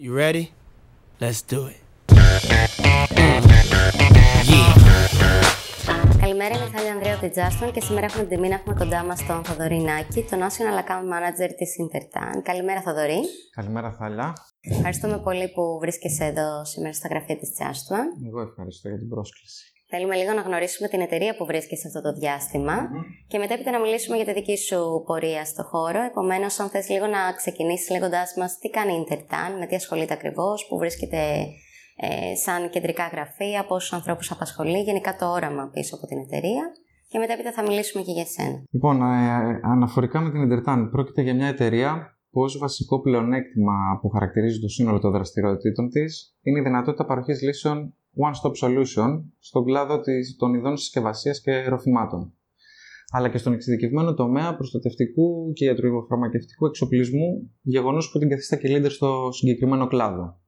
You ready? Let's do it. Καλημέρα, είμαι η Θάλια Ανδρέα τη Justin και σήμερα έχουμε την τιμή να έχουμε κοντά μας τον Θοδωρή Νάκη, τον National Account Manager της Intertan. Καλημέρα, Θοδωρή. Καλημέρα, Θάλια. Ευχαριστούμε πολύ που βρίσκεσαι εδώ σήμερα στα γραφεία της Justin. Εγώ ευχαριστώ για την πρόσκληση. Θέλουμε λίγο να γνωρίσουμε την εταιρεία που βρίσκεσαι αυτό το διάστημα και μετά έπειτα να μιλήσουμε για τη δική σου πορεία στο χώρο. Επομένως, αν θες λίγο να ξεκινήσεις λέγοντάς μας τι κάνει η Intertan, με τι ασχολείται ακριβώς, που βρίσκεται ε, σαν κεντρικά γραφεία, πόσους ανθρώπους απασχολεί, γενικά το όραμα πίσω από την εταιρεία. Και μετά έπειτα θα μιλήσουμε και για σένα. Λοιπόν, ε, αναφορικά με την Intertan, πρόκειται για μια εταιρεία που ως βασικό πλεονέκτημα που χαρακτηρίζει το σύνολο των δραστηριοτήτων της είναι η δυνατότητα παροχής λύσεων one-stop solution στον κλάδο των ειδών συσκευασίας και ροφημάτων, αλλά και στον εξειδικευμένο τομέα προστατευτικού και ιατροφαρμακευτικού εξοπλισμού, γεγονός που την καθιστά και leader στο συγκεκριμένο κλάδο.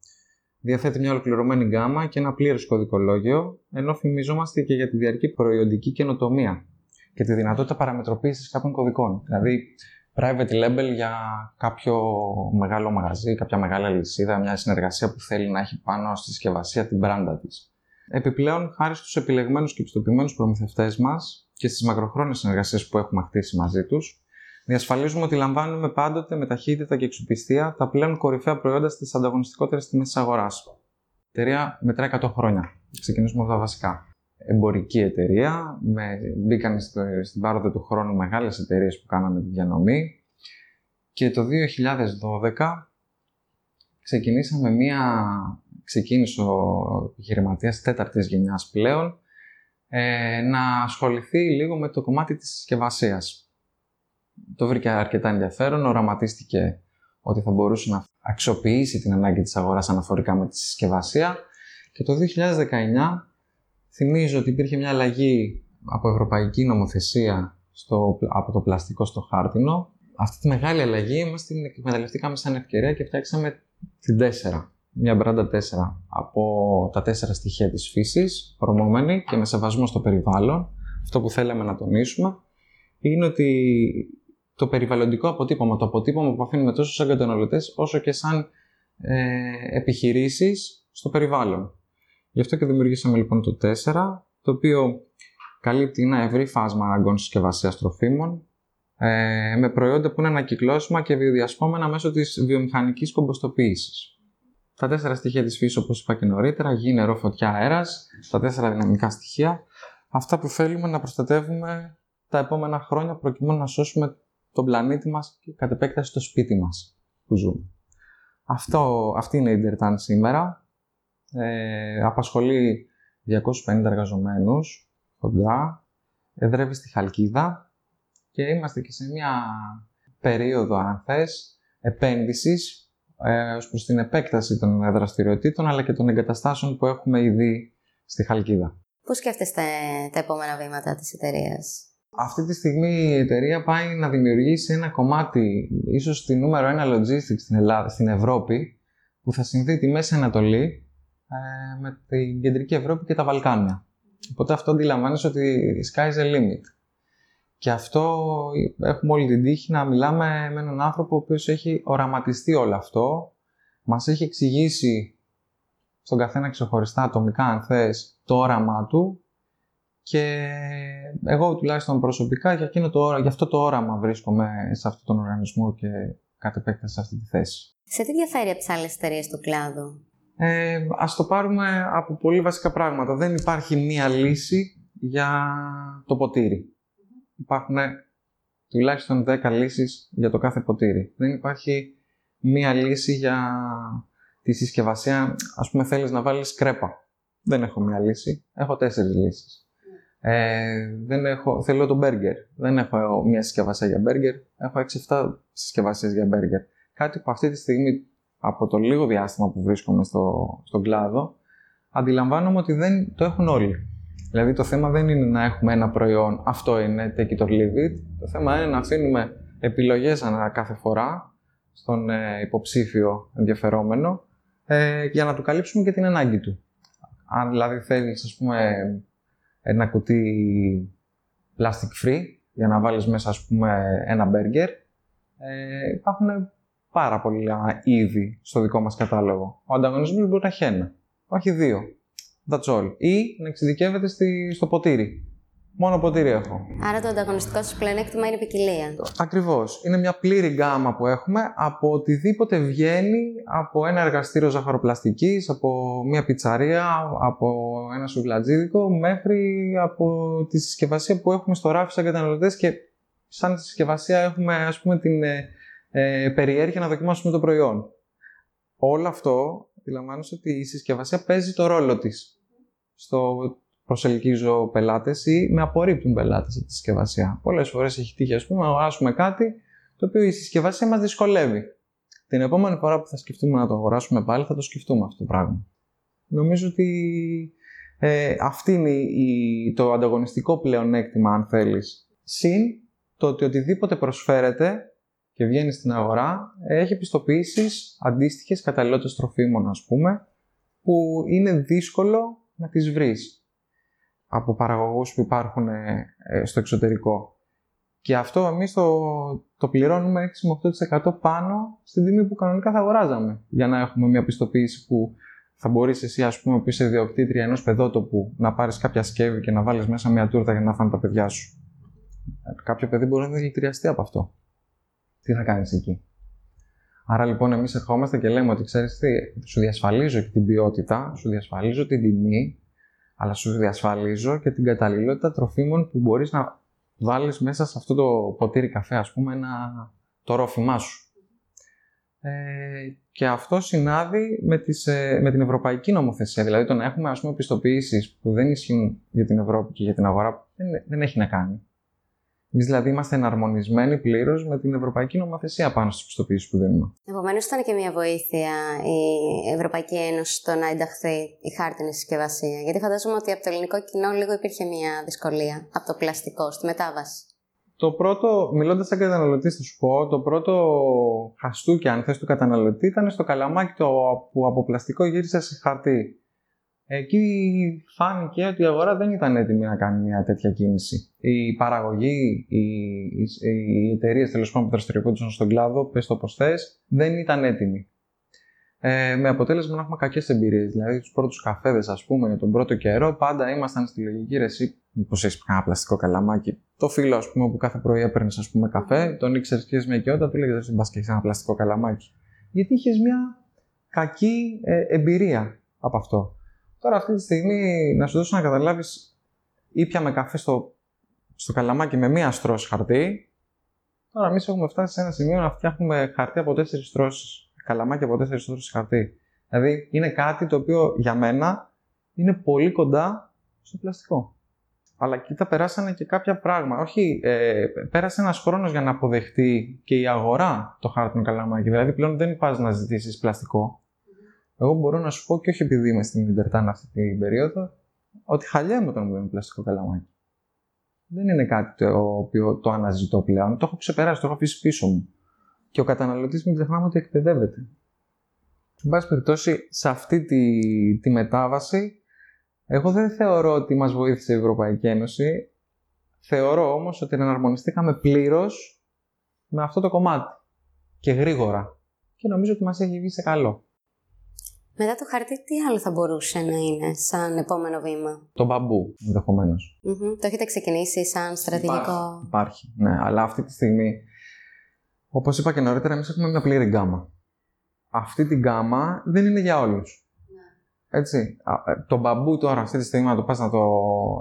Διαθέτει μια ολοκληρωμένη γκάμα και ένα πλήρες κωδικολόγιο, ενώ φημιζόμαστε και για τη διαρκή προϊόντική καινοτομία και τη δυνατότητα παραμετροποίησης κάποιων κωδικών. Δηλαδή, private label για κάποιο μεγάλο μαγαζί, κάποια μεγάλη αλυσίδα, μια συνεργασία που θέλει να έχει πάνω στη συσκευασία την μπράντα της. Επιπλέον, χάρη στους επιλεγμένους και επιστοποιημένους προμηθευτές μας και στις μακροχρόνιες συνεργασίες που έχουμε χτίσει μαζί τους, διασφαλίζουμε ότι λαμβάνουμε πάντοτε με ταχύτητα και εξοπιστία τα πλέον κορυφαία προϊόντα στις ανταγωνιστικότερες τιμές της αγοράς. Η εταιρεία μετρά 100 χρόνια. Ξεκινήσουμε από τα βασικά. Εμπορική εταιρεία, με, μπήκαν στην πάροδο του χρόνου μεγάλες εταιρείες που κάναμε τη διανομή και το 2012 ξεκινήσαμε μία, ξεκίνησε ο επιχειρηματίας τέταρτης γενιάς πλέον ε, να ασχοληθεί λίγο με το κομμάτι της συσκευασίας. Το βρήκε αρκετά ενδιαφέρον, οραματίστηκε ότι θα μπορούσε να αξιοποιήσει την ανάγκη της αγοράς αναφορικά με τη συσκευασία και το 2019 θυμίζω ότι υπήρχε μια αλλαγή από ευρωπαϊκή νομοθεσία στο, από το πλαστικό στο χάρτινο. Αυτή τη μεγάλη αλλαγή μας την εκμεταλλευτήκαμε σαν ευκαιρία και φτιάξαμε την 4. Μια μπράντα 4 από τα 4 στοιχεία της φύσης, προμόμενη και με σεβασμό στο περιβάλλον. Αυτό που θέλαμε να τονίσουμε είναι ότι το περιβαλλοντικό αποτύπωμα, το αποτύπωμα που αφήνουμε τόσο σαν καταναλωτές όσο και σαν ε, επιχειρήσεις στο περιβάλλον. Γι' αυτό και δημιουργήσαμε λοιπόν το 4, το οποίο καλύπτει ένα ευρύ φάσμα αναγκών συσκευασίας τροφίμων, ε, με προϊόντα που είναι ανακυκλώσιμα και βιοδιασπόμενα μέσω της βιομηχανικής κομποστοποίησης. Τα τέσσερα στοιχεία της φύσης, όπως είπα και νωρίτερα, γη, νερό, φωτιά, αέρας, τα τέσσερα δυναμικά στοιχεία, αυτά που θέλουμε να προστατεύουμε τα επόμενα χρόνια προκειμένου να σώσουμε τον πλανήτη μας και κατ' επέκταση το σπίτι μας που ζούμε. Αυτό, αυτή είναι η Ιντερτάν σήμερα. Ε, απασχολεί 250 εργαζομένους κοντά, εδρεύει στη Χαλκίδα και είμαστε και σε μια περίοδο, αν θες, επένδυσης ε, ως προς την επέκταση των δραστηριοτήτων αλλά και των εγκαταστάσεων που έχουμε ήδη στη Χαλκίδα. Πώς σκέφτεστε τα επόμενα βήματα της εταιρείας; Αυτή τη στιγμή η εταιρεία πάει να δημιουργήσει ένα κομμάτι, ίσως τη νούμερο ένα logistics στην, Ελλάδα, στην Ευρώπη, που θα συνδύει τη Μέση Ανατολή ε, με την Κεντρική Ευρώπη και τα Βαλκάνια. Οπότε αυτό αντιλαμβάνεσαι ότι sky is a limit. Και αυτό έχουμε όλη την τύχη να μιλάμε με έναν άνθρωπο ο οποίος έχει οραματιστεί όλο αυτό, μας έχει εξηγήσει στον καθένα ξεχωριστά ατομικά αν θες το όραμά του και εγώ τουλάχιστον προσωπικά για, εκείνο το, για αυτό το όραμα βρίσκομαι σε αυτόν τον οργανισμό και κατ' επέκταση σε αυτή τη θέση. Σε τι διαφέρει από τις άλλες εταιρείες του κλάδου, ε, ας το πάρουμε από πολύ βασικά πράγματα. Δεν υπάρχει μία λύση για το ποτήρι. Υπάρχουν τουλάχιστον 10 λύσεις για το κάθε ποτήρι. Δεν υπάρχει μία λύση για τη συσκευασία. Ας πούμε θέλεις να βάλεις κρέπα. Δεν έχω μία λύση. Έχω τέσσερις λύσεις. Ε, δεν έχω, θέλω το μπέργκερ. Δεν έχω μία συσκευασία για μπέργκερ. Έχω 6-7 συσκευασίες για μπέργκερ. Κάτι που αυτή τη στιγμή από το λίγο διάστημα που βρίσκομαι στο, στον κλάδο, αντιλαμβάνομαι ότι δεν το έχουν όλοι. Δηλαδή το θέμα δεν είναι να έχουμε ένα προϊόν, αυτό είναι, take it or leave it. Το θέμα είναι να αφήνουμε επιλογές ανά κάθε φορά στον ε, υποψήφιο ενδιαφερόμενο ε, για να του καλύψουμε και την ανάγκη του. Αν δηλαδή θέλεις, ας πούμε, ένα κουτί plastic free για να βάλεις μέσα, ας πούμε, ένα burger, ε, υπάρχουν πάρα πολλά είδη στο δικό μας κατάλογο. Ο ανταγωνισμός μπορεί να έχει ένα, όχι δύο. That's all. Ή να εξειδικεύεται στη, στο ποτήρι. Μόνο ποτήρι έχω. Άρα το ανταγωνιστικό σας πλεονέκτημα είναι η ποικιλία. Ακριβώς. Είναι μια πλήρη γκάμα που έχουμε από οτιδήποτε βγαίνει από ένα εργαστήριο ζαχαροπλαστικής, από μια πιτσαρία, από ένα σουβλατζίδικο, μέχρι από τη συσκευασία που έχουμε στο ράφι σαν καταναλωτές και σαν συσκευασία έχουμε ας πούμε την ε, ε, περιέργεια να δοκιμάσουμε το προϊόν. Όλο αυτό αντιλαμβάνεσαι ότι η συσκευασία παίζει το ρόλο της στο προσελκύζω πελάτες ή με απορρίπτουν πελάτες από τη συσκευασία. Πολλές φορές έχει τύχει, ας πούμε, να αγοράσουμε κάτι το οποίο η συσκευασία μας δυσκολεύει. Την επόμενη φορά που θα σκεφτούμε να το αγοράσουμε πάλι, θα το σκεφτούμε αυτό το πράγμα. Νομίζω ότι ε, αυτή είναι η, το ανταγωνιστικό πλεονέκτημα, αν θέλεις. Συν το ότι οτιδήποτε προσφέρεται και βγαίνεις στην αγορά έχει επιστοποιήσεις αντίστοιχες καταλληλότητες τροφίμων, ας πούμε, που είναι δύσκολο να τις βρεις από παραγωγούς που υπάρχουν ε, ε, στο εξωτερικό. Και αυτό εμείς το, το πληρώνουμε 6 8% πάνω στην τιμή που κανονικά θα αγοράζαμε. Για να έχουμε μια πιστοποίηση που θα μπορείς εσύ, ας πούμε, που είσαι ιδιοκτήτρια ενός παιδότοπου, να πάρεις κάποια σκεύη και να βάλεις μέσα μια τούρτα για να φάνε τα παιδιά σου. Ε, κάποιο παιδί μπορεί να δηλητηριαστεί από αυτό. Τι θα κάνεις εκεί. Άρα λοιπόν, εμείς ερχόμαστε και λέμε ότι ξέρεις τι, σου διασφαλίζω και την ποιότητα, σου διασφαλίζω την τιμή, αλλά σου διασφαλίζω και την καταλληλότητα τροφίμων που μπορείς να βάλεις μέσα σε αυτό το ποτήρι καφέ, ας πούμε, ένα, το ρόφημά σου. Ε, και αυτό συνάδει με, τις, ε, με την ευρωπαϊκή νομοθεσία. Δηλαδή το να έχουμε ας πούμε, πιστοποιήσεις που δεν ισχύουν για την Ευρώπη και για την αγορά δεν, δεν έχει να κάνει. Εμείς δηλαδή είμαστε εναρμονισμένοι πλήρως με την Ευρωπαϊκή Νομοθεσία πάνω στις πιστοποιήσεις που δίνουμε. Επομένως, ήταν και μια βοήθεια η Ευρωπαϊκή Ένωση στο να ενταχθεί η χάρτινη συσκευασία. Γιατί φαντάζομαι ότι από το ελληνικό κοινό λίγο υπήρχε μια δυσκολία από το πλαστικό στη μετάβαση. Το πρώτο, μιλώντας σαν καταναλωτής, θα σου πω, το πρώτο χαστούκι, αν θες, του καταναλωτή ήταν στο καλαμάκι το που από πλαστικό γύρισε σε χαρτί. Εκεί φάνηκε ότι η αγορά δεν ήταν έτοιμη να κάνει μια τέτοια κίνηση. Η παραγωγή, οι, οι, οι εταιρείες τέλος πάντων που δραστηριοποιούνταν στον κλάδο, πες το πώ θες, δεν ήταν έτοιμοι. Ε, με αποτέλεσμα να έχουμε κακές εμπειρίες. Δηλαδή, τους πρώτους καφέδες, ας πούμε, για τον πρώτο καιρό, πάντα ήμασταν στη λογική ρεσί. Μήπως έχεις ένα πλαστικό καλαμάκι. Το φίλο, ας πούμε, που κάθε πρωί έπαιρνες, ας πούμε, καφέ, τον ήξερες και μια οικειότητα, του λέγε Δεν πα και έχεις ένα πλαστικό καλαμάκι. Γιατί είχες μια κακή ε, εμπειρία από αυτό. Τώρα αυτή τη στιγμή να σου δώσω να καταλάβεις ήπια καφέ στο, στο καλαμάκι με μία στρώση χαρτί. Τώρα εμείς έχουμε φτάσει σε ένα σημείο να φτιάχνουμε χαρτί από τέσσερις στρώσεις. Καλαμάκι από τέσσερις στρώσεις χαρτί. Δηλαδή είναι κάτι το οποίο για μένα είναι πολύ κοντά στο πλαστικό. Αλλά κοίτα, περάσανε και κάποια πράγματα. Όχι, ε, πέρασε ένας χρόνος για να αποδεχτεί και η αγορά το χάρτινο καλαμάκι. Δηλαδή πλέον δεν πας να ζητήσεις πλαστικό. Εγώ μπορώ να σου πω και όχι επειδή είμαι στην Ιντερτάν αυτή την περίοδο, ότι χαλιέμαι όταν μου δίνει πλαστικό καλαμάκι. Δεν είναι κάτι το οποίο το αναζητώ πλέον. Το έχω ξεπεράσει, το έχω αφήσει πίσω μου. Και ο καταναλωτής μην ξεχνάμε ότι εκπαιδεύεται. Εν πάση περιπτώσει, σε αυτή τη, τη μετάβαση, εγώ δεν θεωρώ ότι μας βοήθησε η Ευρωπαϊκή Ένωση. Θεωρώ όμως ότι εναρμονιστήκαμε πλήρως με αυτό το κομμάτι. Και γρήγορα. Και νομίζω ότι μας έχει βγει σε καλό. Μετά το χαρτί, τι άλλο θα μπορούσε να είναι σαν επόμενο βήμα; Το μπαμπού, ενδεχομένως. Mm-hmm. Το έχετε ξεκινήσει σαν στρατηγικό; Υπάρχει, υπάρχει, ναι, αλλά αυτή τη στιγμή, όπως είπα και νωρίτερα, εμείς έχουμε μια πλήρη γκάμα. Αυτή την γκάμα δεν είναι για όλους. Ναι. Έτσι. Ε, το μπαμπού τώρα, αυτή τη στιγμή, να το πας να το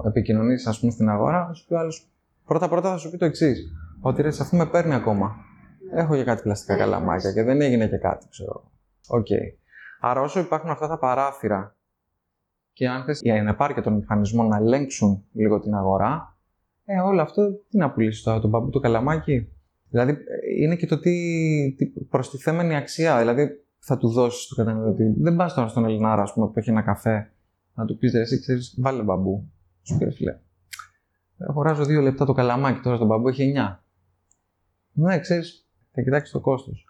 επικοινωνήσεις, ας πούμε, στην αγορά, θα σου πει άλλος. Πρώτα-πρώτα θα σου πει το εξής. Ότι ρε, αυτό με παίρνει ακόμα. Ναι. Έχω για κάτι πλαστικά ναι, καλαμάκια και δεν έγινε και κάτι, ξέρω. Ok. Okay. Άρα όσο υπάρχουν αυτά τα παράθυρα και αν θες η ανεπάρκεια των μηχανισμών να ελέγξουν λίγο την αγορά, ε, όλο αυτό τι να πουλήσεις τώρα, τον παππού του καλαμάκι; Δηλαδή είναι και το τι, τι προστιθέμενη αξία, δηλαδή θα του δώσεις του καταναλωτή. Δεν πας τώρα στον Ελληνάρα, ας πούμε, που έχει ένα καφέ, να του πεις εσύ, ξέρεις, βάλε μπαμπού. Σου πει, φίλε. Αγοράζω δύο λεπτά το καλαμάκι, τώρα στον μπαμπού έχει 9. Ναι, ξέρεις, θα κοιτάξεις το κόστος.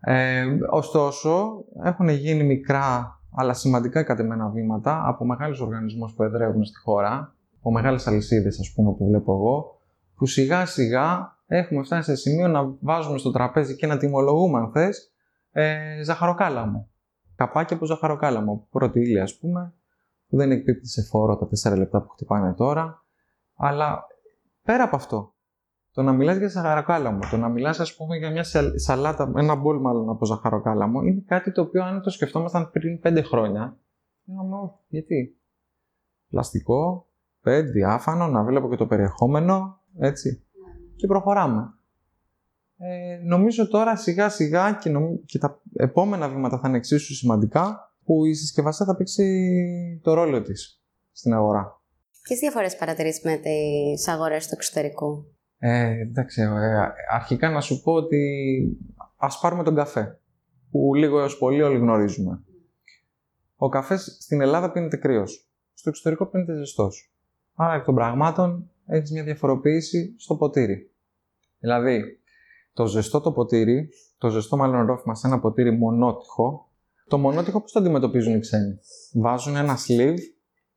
Ε, ωστόσο, έχουν γίνει μικρά αλλά σημαντικά κατεμένα βήματα από μεγάλους οργανισμούς που εδρεύουν στη χώρα, από μεγάλες αλυσίδες ας πούμε που βλέπω εγώ, που σιγά σιγά έχουμε φτάσει σε σημείο να βάζουμε στο τραπέζι και να τιμολογούμε αν θες, ε, ζαχαροκάλαμο. Καπάκι από ζαχαροκάλαμο. Πρώτη ύλη, ας πούμε, που δεν εκπίπτει σε φόρο τα 4 λεπτά που χτυπάνε τώρα. Αλλά πέρα από αυτό, το να μιλάς για ζαχαροκάλαμο, το να μιλάς ας πούμε για μια σαλάτα, ένα μπολ μάλλον από ζαχαροκάλαμο, είναι κάτι το οποίο αν το σκεφτόμασταν πριν 5 χρόνια, λέγαμε, γιατί; Πλαστικό, πέντε, διάφανο, να βλέπω και το περιεχόμενο, έτσι. Και προχωράμε. Ε, νομίζω τώρα σιγά σιγά και, και τα επόμενα βήματα θα είναι εξίσου σημαντικά που η συσκευασία θα παίξει το ρόλο της στην αγορά. Ποιες διαφορές παρατηρείς με τις αγορές του εξωτερικού, ε, εντάξει, ε, αρχικά να σου πω ότι ας πάρουμε τον καφέ, που λίγο έως πολύ όλοι γνωρίζουμε. Ο καφές στην Ελλάδα πίνεται κρύος, στο εξωτερικό πίνεται ζεστός. Άρα εκ των πραγμάτων έχεις μια διαφοροποίηση στο ποτήρι. Δηλαδή, το ζεστό το ποτήρι, το ζεστό μάλλον ρόφημα σε ένα ποτήρι μονότυχο, το μονότυχο πώς το αντιμετωπίζουν οι ξένοι; Βάζουν ένα sleeve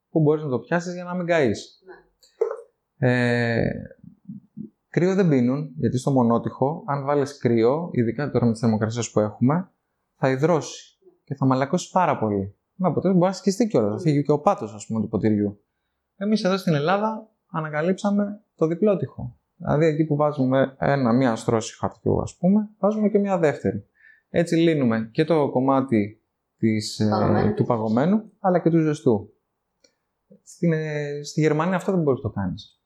που μπορείς να το πιάσεις για να μην καείς. Ναι. Ε, κρύο δεν πίνουν, γιατί στο μονότυχο, αν βάλεις κρύο, ειδικά τώρα με τις θερμοκρασίες που έχουμε, θα υδρώσει και θα μαλακώσει πάρα πολύ. Με αποτέλεσμα μπορεί να σκιστεί κιόλας, θα φύγει και ο πάτος, ας πούμε, του ποτηριού. Εμείς εδώ στην Ελλάδα ανακαλύψαμε το διπλότυχο. Δηλαδή εκεί που βάζουμε ένα, μία στρώση χαρτιού, ας πούμε, βάζουμε και μία δεύτερη. Έτσι λύνουμε και το κομμάτι της, ε, του παγωμένου, αλλά και του ζεστού. Στην, ε, στη Γερμανία αυτό δεν μπορείς να το κάνεις.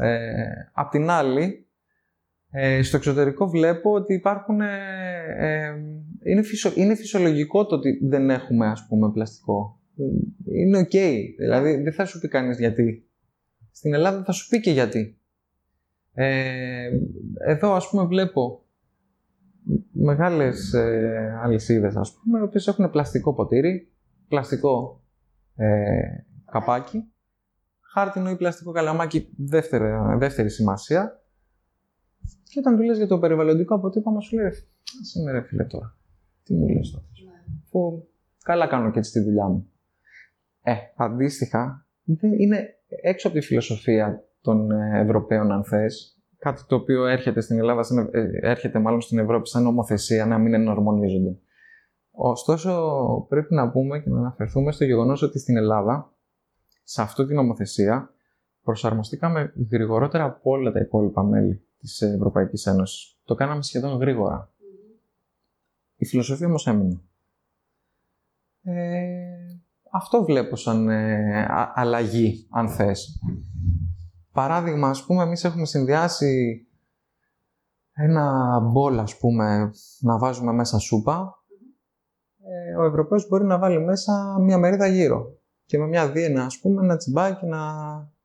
Ε, απ' την άλλη, ε, στο εξωτερικό βλέπω ότι υπάρχουν... Ε, ε, είναι, φυσιο, είναι φυσιολογικό το ότι δεν έχουμε, ας πούμε, πλαστικό. Είναι οκ. Δηλαδή, δεν θα σου πει κανείς γιατί. Στην Ελλάδα θα σου πει και γιατί. Ε, εδώ, ας πούμε, βλέπω μεγάλες ε, αλυσίδες, ας πούμε, οι οποίες έχουν πλαστικό ποτήρι, πλαστικό ε, καπάκι, χάρτινο ή πλαστικό καλαμάκι δεύτερη, δεύτερη σημασία. Και όταν του λες για το περιβαλλοντικό αποτύπωμα, σου λέει, σήμερα φίλε τώρα, τι μου λες τώρα. Ναι. Που καλά κάνω και έτσι τη δουλειά μου. Ε, αντίστοιχα, είναι έξω από τη φιλοσοφία των ε, Ευρωπαίων, αν θες, κάτι το οποίο έρχεται στην Ελλάδα, ε, έρχεται μάλλον στην Ευρώπη σαν νομοθεσία να μην ενορμονίζονται. Ωστόσο, πρέπει να πούμε και να αναφερθούμε στο γεγονός ότι στην Ελλάδα, σε αυτή την νομοθεσία, προσαρμοστήκαμε γρηγορότερα από όλα τα υπόλοιπα μέλη της Ευρωπαϊκής Ένωσης. Το κάναμε σχεδόν γρήγορα. Η φιλοσοφία όμως έμεινε. Ε, αυτό βλέπω σαν ε, αλλαγή, αν θες. Παράδειγμα, ας πούμε, εμείς έχουμε συνδυάσει ένα μπολ, ας πούμε, να βάζουμε μέσα σούπα. Ε, ο Ευρωπαίος μπορεί να βάλει μέσα μια μερίδα γύρω και με μια δίαινα, ας πούμε, να τσιμπάει και να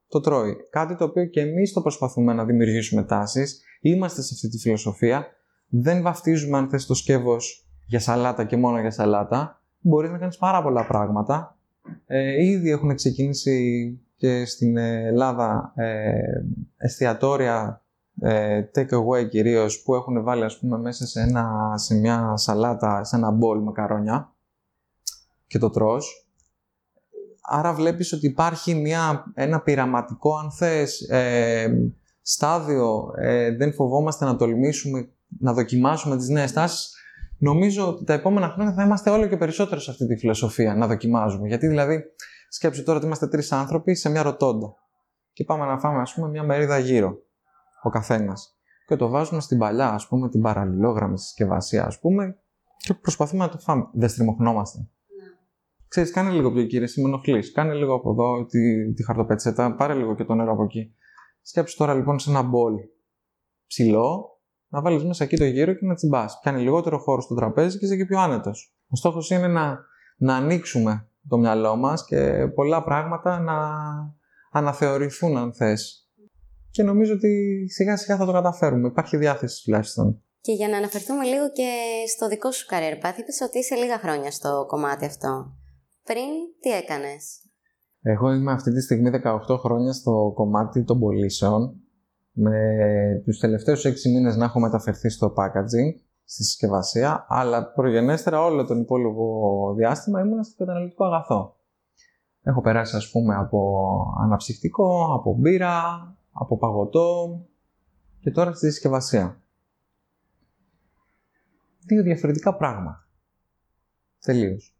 το τρώει. Κάτι το οποίο και εμείς το προσπαθούμε να δημιουργήσουμε τάσεις. Είμαστε σε αυτή τη φιλοσοφία. Δεν βαφτίζουμε, αν θες, το σκεύος για σαλάτα και μόνο για σαλάτα. Μπορείς να κάνεις πάρα πολλά πράγματα. Ε, ήδη έχουν ξεκινήσει και στην Ελλάδα ε, εστιατόρια ε, take away κυρίως που έχουν βάλει ας πούμε μέσα σε, ένα, σε μια σαλάτα, σε ένα μπολ μακαρόνια και το τρως. Άρα βλέπεις ότι υπάρχει μια, ένα πειραματικό αν θες ε, στάδιο, ε, δεν φοβόμαστε να τολμήσουμε, να δοκιμάσουμε τις νέες τάσεις. Νομίζω ότι τα επόμενα χρόνια θα είμαστε όλο και περισσότερο σε αυτή τη φιλοσοφία να δοκιμάζουμε. Γιατί δηλαδή Σκέψου τώρα ότι είμαστε τρεις άνθρωποι σε μια ρωτώντα και πάμε να φάμε, ας πούμε, μια μερίδα γύρω ο καθένας. Και το βάζουμε στην παλιά, ας πούμε, την παραλληλόγραμμη συσκευασία, ας πούμε, και προσπαθούμε να το φάμε. Δεν στριμωχνόμαστε. Ναι. Ξέρεις, κάνε λίγο πιο κύριε, με ενοχλείς. Κάνε λίγο από εδώ τη, τη χαρτοπετσέτα, πάρε λίγο και το νερό από εκεί. Σκέψου τώρα λοιπόν σε ένα μπολ ψηλό, να βάλεις μέσα εκεί το γύρο και να τσιμπάς. Πιάνει λιγότερο χώρο στο τραπέζι και είσαι και πιο άνετος. Ο στόχος είναι να, να ανοίξουμε το μυαλό μας και πολλά πράγματα να αναθεωρηθούν αν θες. Και νομίζω ότι σιγά σιγά θα το καταφέρουμε. Υπάρχει διάθεση τουλάχιστον. Και για να αναφερθούμε λίγο και στο δικό σου career path, είπες ότι είσαι λίγα χρόνια στο κομμάτι αυτό. Πριν, τι έκανες; Εγώ είμαι αυτή τη στιγμή 18 χρόνια στο κομμάτι των πωλήσεων. Με τους τελευταίους 6 μήνες να έχω μεταφερθεί στο packaging στη συσκευασία, αλλά προγενέστερα όλο τον υπόλοιπο διάστημα ήμουν στο καταναλωτικό αγαθό. Έχω περάσει ας πούμε από αναψυκτικό, από μπύρα, από παγωτό και τώρα στη συσκευασία. δύο διαφορετικά πράγματα. Τελείως.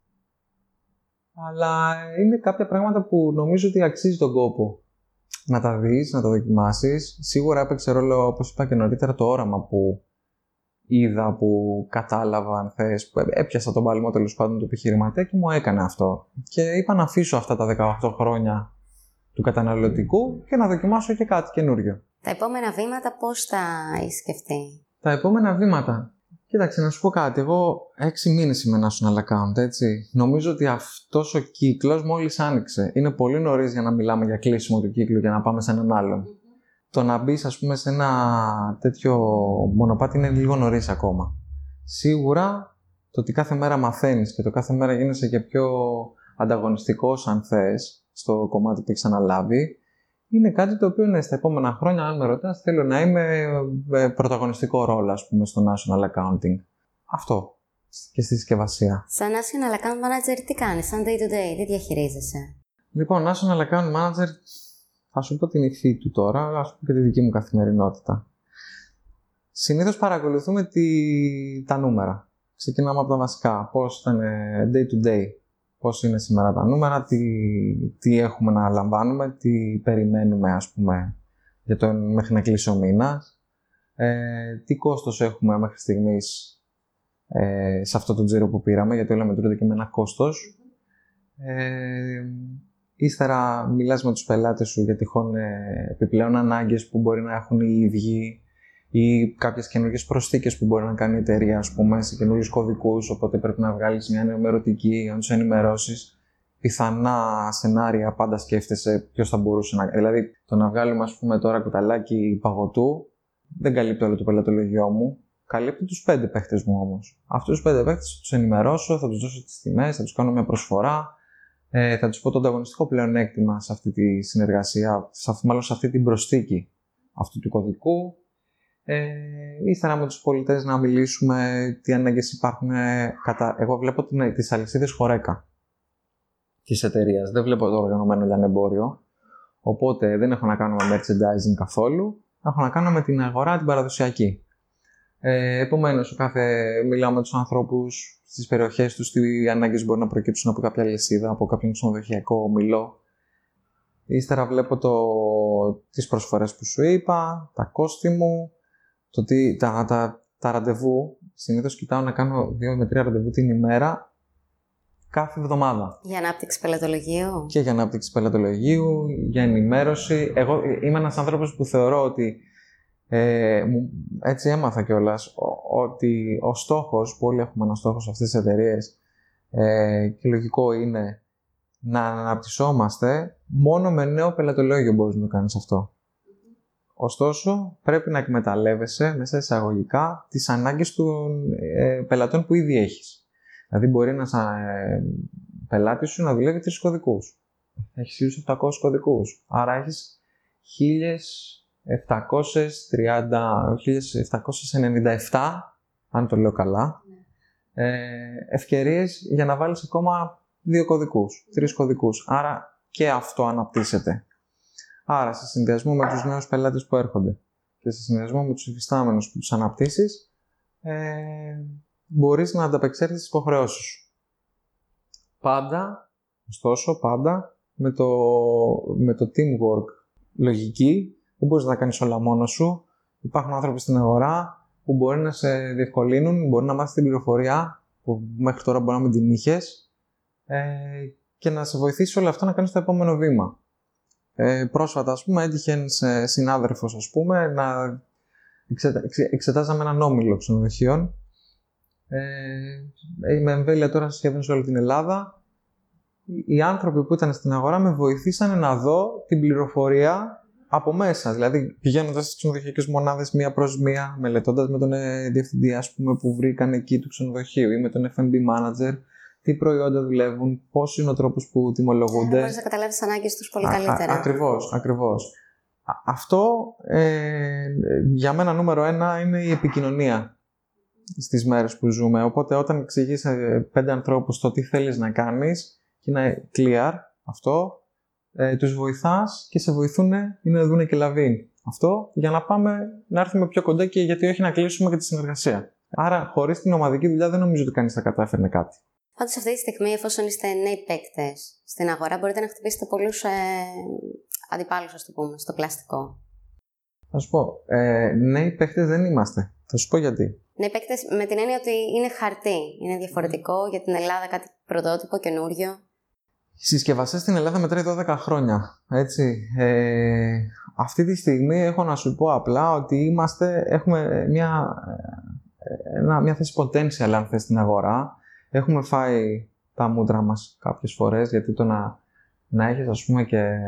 Αλλά είναι κάποια πράγματα που νομίζω ότι αξίζει τον κόπο να τα δεις, να τα δοκιμάσεις. Σίγουρα έπαιξε ρόλο, όπως είπα και νωρίτερα, το όραμα που είδα, που κατάλαβα, αν θες, που έπιασα τον παλμό τέλος πάντων του επιχειρηματία και μου έκανε αυτό. Και είπα να αφήσω αυτά τα 18 χρόνια του καταναλωτικού και να δοκιμάσω και κάτι καινούριο. Τα επόμενα βήματα πώς θα έχεις σκεφτεί; Τα επόμενα βήματα. Κοίταξε, να σου πω κάτι. Εγώ έξι μήνες είμαι national account, έτσι. Νομίζω ότι αυτός ο κύκλος μόλις άνοιξε. Είναι πολύ νωρίς για να μιλάμε για κλείσιμο του κύκλου για να πάμε σε έναν άλλον. Το να μπεις, ας πούμε, σε ένα τέτοιο μονοπάτι είναι λίγο νωρίς ακόμα. Σίγουρα το ότι κάθε μέρα μαθαίνεις και το κάθε μέρα γίνεσαι και πιο ανταγωνιστικός, αν θες, στο κομμάτι που έχεις αναλάβει, είναι κάτι το οποίο ναι, στα επόμενα χρόνια, αν με ρωτάς, θέλω να είμαι ε, πρωταγωνιστικό ρόλο, ας πούμε, στο National Accounting. Αυτό. Και στη συσκευασία. Σαν National Account Manager, τι κάνεις, σαν day to day, τι διαχειρίζεσαι; Λοιπόν, National Account Manager, θα σου πω την υφή του τώρα, αλλά σου πω και τη δική μου καθημερινότητα. Συνήθως παρακολουθούμε τη... τα νούμερα. Ξεκινάμε από τα βασικά. Πώς ήταν ε, day to day πώς είναι σήμερα τα νούμερα, τι, τι έχουμε να λαμβάνουμε, τι περιμένουμε ας πούμε για το, μέχρι να κλείσει ο μήνας, ε, τι κόστος έχουμε μέχρι στιγμής ε, σε αυτό το τζίρο που πήραμε, γιατί όλα μετρούνται και με ένα κόστος. Ε, ύστερα μιλάς με τους πελάτες σου για τυχόν ε, επιπλέον ανάγκες που μπορεί να έχουν οι ίδιοι ή κάποιες καινούργιες προσθήκες που μπορεί να κάνει η εταιρεία, ας πούμε, σε καινούριου κωδικούς, οπότε πρέπει να βγάλεις μια ενημερωτική, να τους ενημερώσεις. Πιθανά σενάρια πάντα σκέφτεσαι ποιος θα μπορούσε να. Δηλαδή, το να βγάλουμε, ας πούμε, τώρα κουταλάκι παγωτού δεν καλύπτει όλο το πελατολογιό μου. Καλύπτει τους πέντε παίχτες μου όμως. Αυτούς τους πέντε παίχτες θα τους ενημερώσω, θα τους δώσω τις τιμές, θα τους κάνω μια προσφορά, ε, θα τους πω το ανταγωνιστικό πλεονέκτημα σε αυτή τη συνεργασία, σε, μάλλον σε αυτή την προσθήκη αυτού του κωδικού, ε, ήθελα με τους πολιτές να μιλήσουμε τι ανάγκες υπάρχουν. Ε, κατά... Εγώ βλέπω την, τις αλυσίδες χωρέκα της εταιρείας. Δεν βλέπω το οργανωμένο λιανεμπόριο. Οπότε δεν έχω να κάνω με merchandising καθόλου. Έχω να κάνω με την αγορά την παραδοσιακή. Ε, Επομένως, κάθε μιλάω με τους ανθρώπους στις περιοχές τους, τι ανάγκες μπορεί να προκύψουν από κάποια λυσίδα, από κάποιον ξενοδοχειακό ομιλό. Ύστερα βλέπω το, τις προσφορές που σου είπα, τα κόστη μου, το ότι τα, τα, τα ραντεβού, συνήθως κοιτάω να κάνω δύο με τρία ραντεβού την ημέρα κάθε εβδομάδα. Για ανάπτυξη πελατολογίου; Και για ανάπτυξη πελατολογίου, για ενημέρωση. Εγώ είμαι ένας άνθρωπος που θεωρώ ότι ε, έτσι έμαθα κιόλας ότι ο στόχος, που όλοι έχουμε ένα στόχος σε αυτές τις εταιρείες, ε, και λογικό είναι να αναπτυσσόμαστε μόνο με νέο πελατολόγιο μπορείς να το κάνεις αυτό. Ωστόσο, πρέπει να εκμεταλλεύεσαι μέσα εισαγωγικά τις ανάγκες των ε, πελατών που ήδη έχεις. Δηλαδή, μπορεί να ε, πελάτης σου να δουλεύει τρεις κωδικούς. Έχεις 1.700 κωδικούς. Άρα έχεις 1.730, 1.797, αν το λέω καλά, ε, ευκαιρίες για να βάλεις ακόμα δύο κωδικούς, τρεις κωδικούς. Άρα και αυτό αναπτύσσεται. Άρα, σε συνδυασμό με τους νέους πελάτες που έρχονται και σε συνδυασμό με τους υφιστάμενους που τους αναπτύσσεις, ε, μπορείς να ανταπεξέλθεις στις υποχρεώσεις σου. Πάντα, ωστόσο, πάντα με το, με το teamwork λογική, δεν μπορείς να τα κάνεις όλα μόνος σου. Υπάρχουν άνθρωποι στην αγορά που μπορεί να σε διευκολύνουν, μπορεί να μάθεις την πληροφορία που μέχρι τώρα μπορεί να μην την είχες ε, και να σε βοηθήσει όλο αυτό να κάνεις το επόμενο βήμα. Ε, πρόσφατα, ας πούμε, έτυχε ένας συνάδελφος, ας πούμε, να εξετα... εξετάζαμε έναν όμιλο ξενοδοχείων. Ε, με εμβέλεια τώρα σχεδόν σε όλη την Ελλάδα. Οι άνθρωποι που ήταν στην αγορά με βοηθήσανε να δω την πληροφορία από μέσα. Δηλαδή, πηγαίνοντας στις ξενοδοχειακές μονάδες μία προς μία, μελετώντας με τον ε, διευθυντή ας πούμε, που βρήκαν εκεί του ξενοδοχείου ή με τον FB manager, τι προϊόντα δουλεύουν, πώς είναι ο τρόπος που τιμολογούνται. Μπορείς να καταλάβεις τις ανάγκες τους πολύ καλύτερα. Ακριβώς, ακριβώς. Αυτό ε, για μένα νούμερο ένα είναι η επικοινωνία στις μέρες που ζούμε. Οπότε όταν εξηγείς σε πέντε ανθρώπους το τι θέλεις να κάνεις και είναι clear αυτό, ε, τους βοηθάς και σε βοηθούν ή να δούνε και λαβή. Αυτό για να πάμε να έρθουμε πιο κοντά και γιατί όχι να κλείσουμε και τη συνεργασία. Άρα, χωρίς την ομαδική δουλειά, δεν νομίζω ότι κανείς θα κατάφερνε κάτι. Πάντως, αυτή τη στιγμή, εφόσον είστε νέοι παίκτες στην αγορά, μπορείτε να χτυπήσετε πολλούς ε, αντιπάλους, ας το πούμε, στο πλαστικό. Θα σου πω, ε, νέοι παίκτες δεν είμαστε. Θα σου πω γιατί. Νέοι παίκτες με την έννοια ότι είναι χαρτί. Είναι διαφορετικό για την Ελλάδα, κάτι πρωτότυπο, καινούριο. Η συσκευασία στην Ελλάδα μετράει 12 χρόνια. Έτσι. Ε, αυτή τη στιγμή έχω να σου πω απλά ότι είμαστε, έχουμε μια, ε, μια θέση potential αν θες στην αγορά. Έχουμε φάει τα μούτρα μας κάποιες φορές γιατί το να, να έχεις ας πούμε και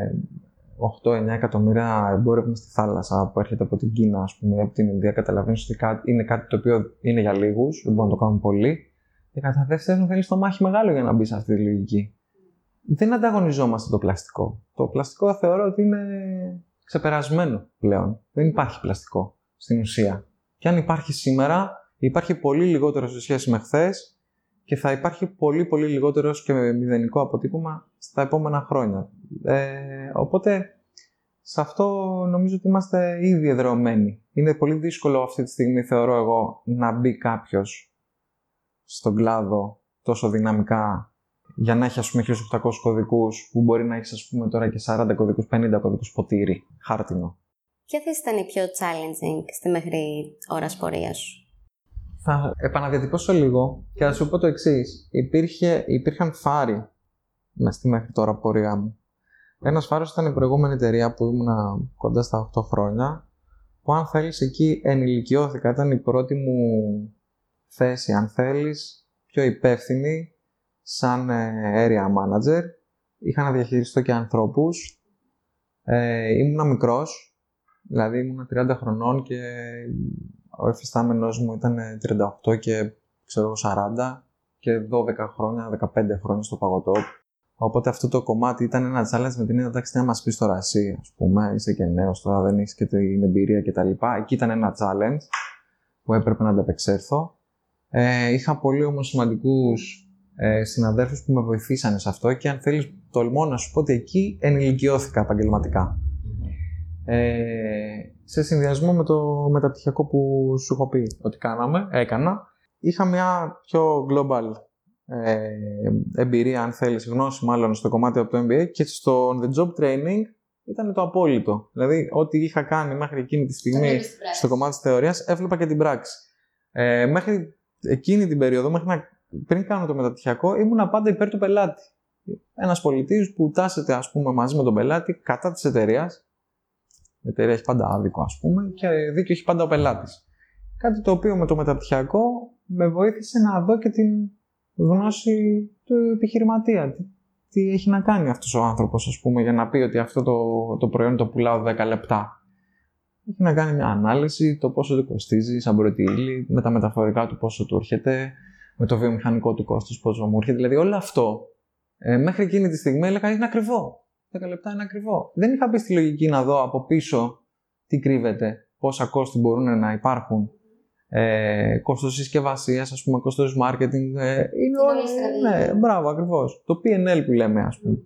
8-9 εκατομμύρια εμπόρευμα στη θάλασσα που έρχεται από την Κίνα, ας πούμε, από την Ινδία, καταλαβαίνεις ότι είναι κάτι το οποίο είναι για λίγους, δεν μπορούν να το κάνουν πολύ. Και κατά δεύτερον, θέλεις το μάχη μεγάλο για να μπεις σε αυτή τη λογική. Δεν ανταγωνιζόμαστε το πλαστικό. Το πλαστικό θεωρώ ότι είναι ξεπερασμένο πλέον. Δεν υπάρχει πλαστικό στην ουσία. Και αν υπάρχει σήμερα, υπάρχει πολύ λιγότερο σε σχέση με χθες και θα υπάρχει πολύ πολύ λιγότερο και με μηδενικό αποτύπωμα στα επόμενα χρόνια. Ε, οπότε σε αυτό νομίζω ότι είμαστε ήδη εδρεωμένοι. Είναι πολύ δύσκολο αυτή τη στιγμή θεωρώ εγώ να μπει κάποιος στον κλάδο τόσο δυναμικά για να έχει ας πούμε 1800 κωδικούς που μπορεί να έχεις ας πούμε τώρα και 40 κωδικούς, 50 κωδικούς ποτήρι, χάρτινο. Ποια θα ήταν η πιο challenging στη μέχρι ώρας πορείας σου; Θα επαναδιατυπώσω λίγο και θα σου πω το εξής. Υπήρχαν φάροι μες στη μέχρι τώρα πορεία μου. Ένας φάρος ήταν η προηγούμενη εταιρεία που ήμουν κοντά στα 8 χρόνια, που αν θέλεις εκεί ενηλικιώθηκα. Ήταν η πρώτη μου θέση, αν θέλεις, πιο υπεύθυνη, σαν ε, area manager. Είχα να διαχειριστώ και ανθρώπους. Ε, ήμουνα μικρός, δηλαδή ήμουνα 30 χρονών και ο εφιστάμενος μου ήταν 38 και ξέρω 40 και 12 χρόνια, 15 χρόνια στο παγωτό. Οπότε αυτό το κομμάτι ήταν ένας challenge με την έννοια εντάξει να μας πεις τώρα εσύ, ας πούμε, είσαι και νέος τώρα, δεν έχεις και την εμπειρία κτλ. Εκεί ήταν ένα challenge που έπρεπε να ανταπεξέλθω. Ε, είχα πολύ όμως σημαντικούς ε, συναδέλφους που με βοηθήσανε σε αυτό και αν θέλεις τολμώ να σου πω ότι εκεί ενηλικιώθηκα επαγγελματικά. Ε, σε συνδυασμό με το μεταπτυχιακό που σου έχω πει ότι κάναμε, έκανα, είχα μια πιο global ε, εμπειρία, αν θέλεις, γνώση μάλλον στο κομμάτι από το MBA και στο on the job training ήταν το απόλυτο. Δηλαδή, ό,τι είχα κάνει μέχρι εκείνη τη στιγμή στο κομμάτι της θεωρίας, έβλεπα και την πράξη. Ε, μέχρι εκείνη την περίοδο, μέχρι να, πριν κάνω το μεταπτυχιακό, ήμουν πάντα υπέρ του πελάτη. Ένας πολιτής που τάσεται, ας πούμε, μαζί με τον πελάτη κατά της εταιρείας η εταιρεία έχει πάντα άδικο, ας πούμε, και δίκιο έχει πάντα ο πελάτης. Κάτι το οποίο με το μεταπτυχιακό με βοήθησε να δω και την γνώση του επιχειρηματία. Τι, τι έχει να κάνει αυτός ο άνθρωπος, ας πούμε, για να πει ότι αυτό το, το προϊόν το πουλάω 10 λεπτά. Έχει να κάνει μια ανάλυση, το πόσο του κοστίζει σαν πρώτη ύλη, με τα μεταφορικά του πόσο του έρχεται, με το βιομηχανικό του κόστος πόσο μου έρχεται. Δηλαδή όλο αυτό ε, μέχρι εκείνη τη στιγμή έλεγα είναι ακριβό. 10 λεπτά είναι ακριβό. Δεν είχα μπει στη λογική να δω από πίσω τι κρύβεται, πόσα κόστη μπορούν να υπάρχουν. Ε, κόστος συσκευασίας, ας πούμε, κόστος marketing. Ε, είναι όλο. Ναι, μπράβο, ακριβώς. Το PNL που λέμε, ας πούμε.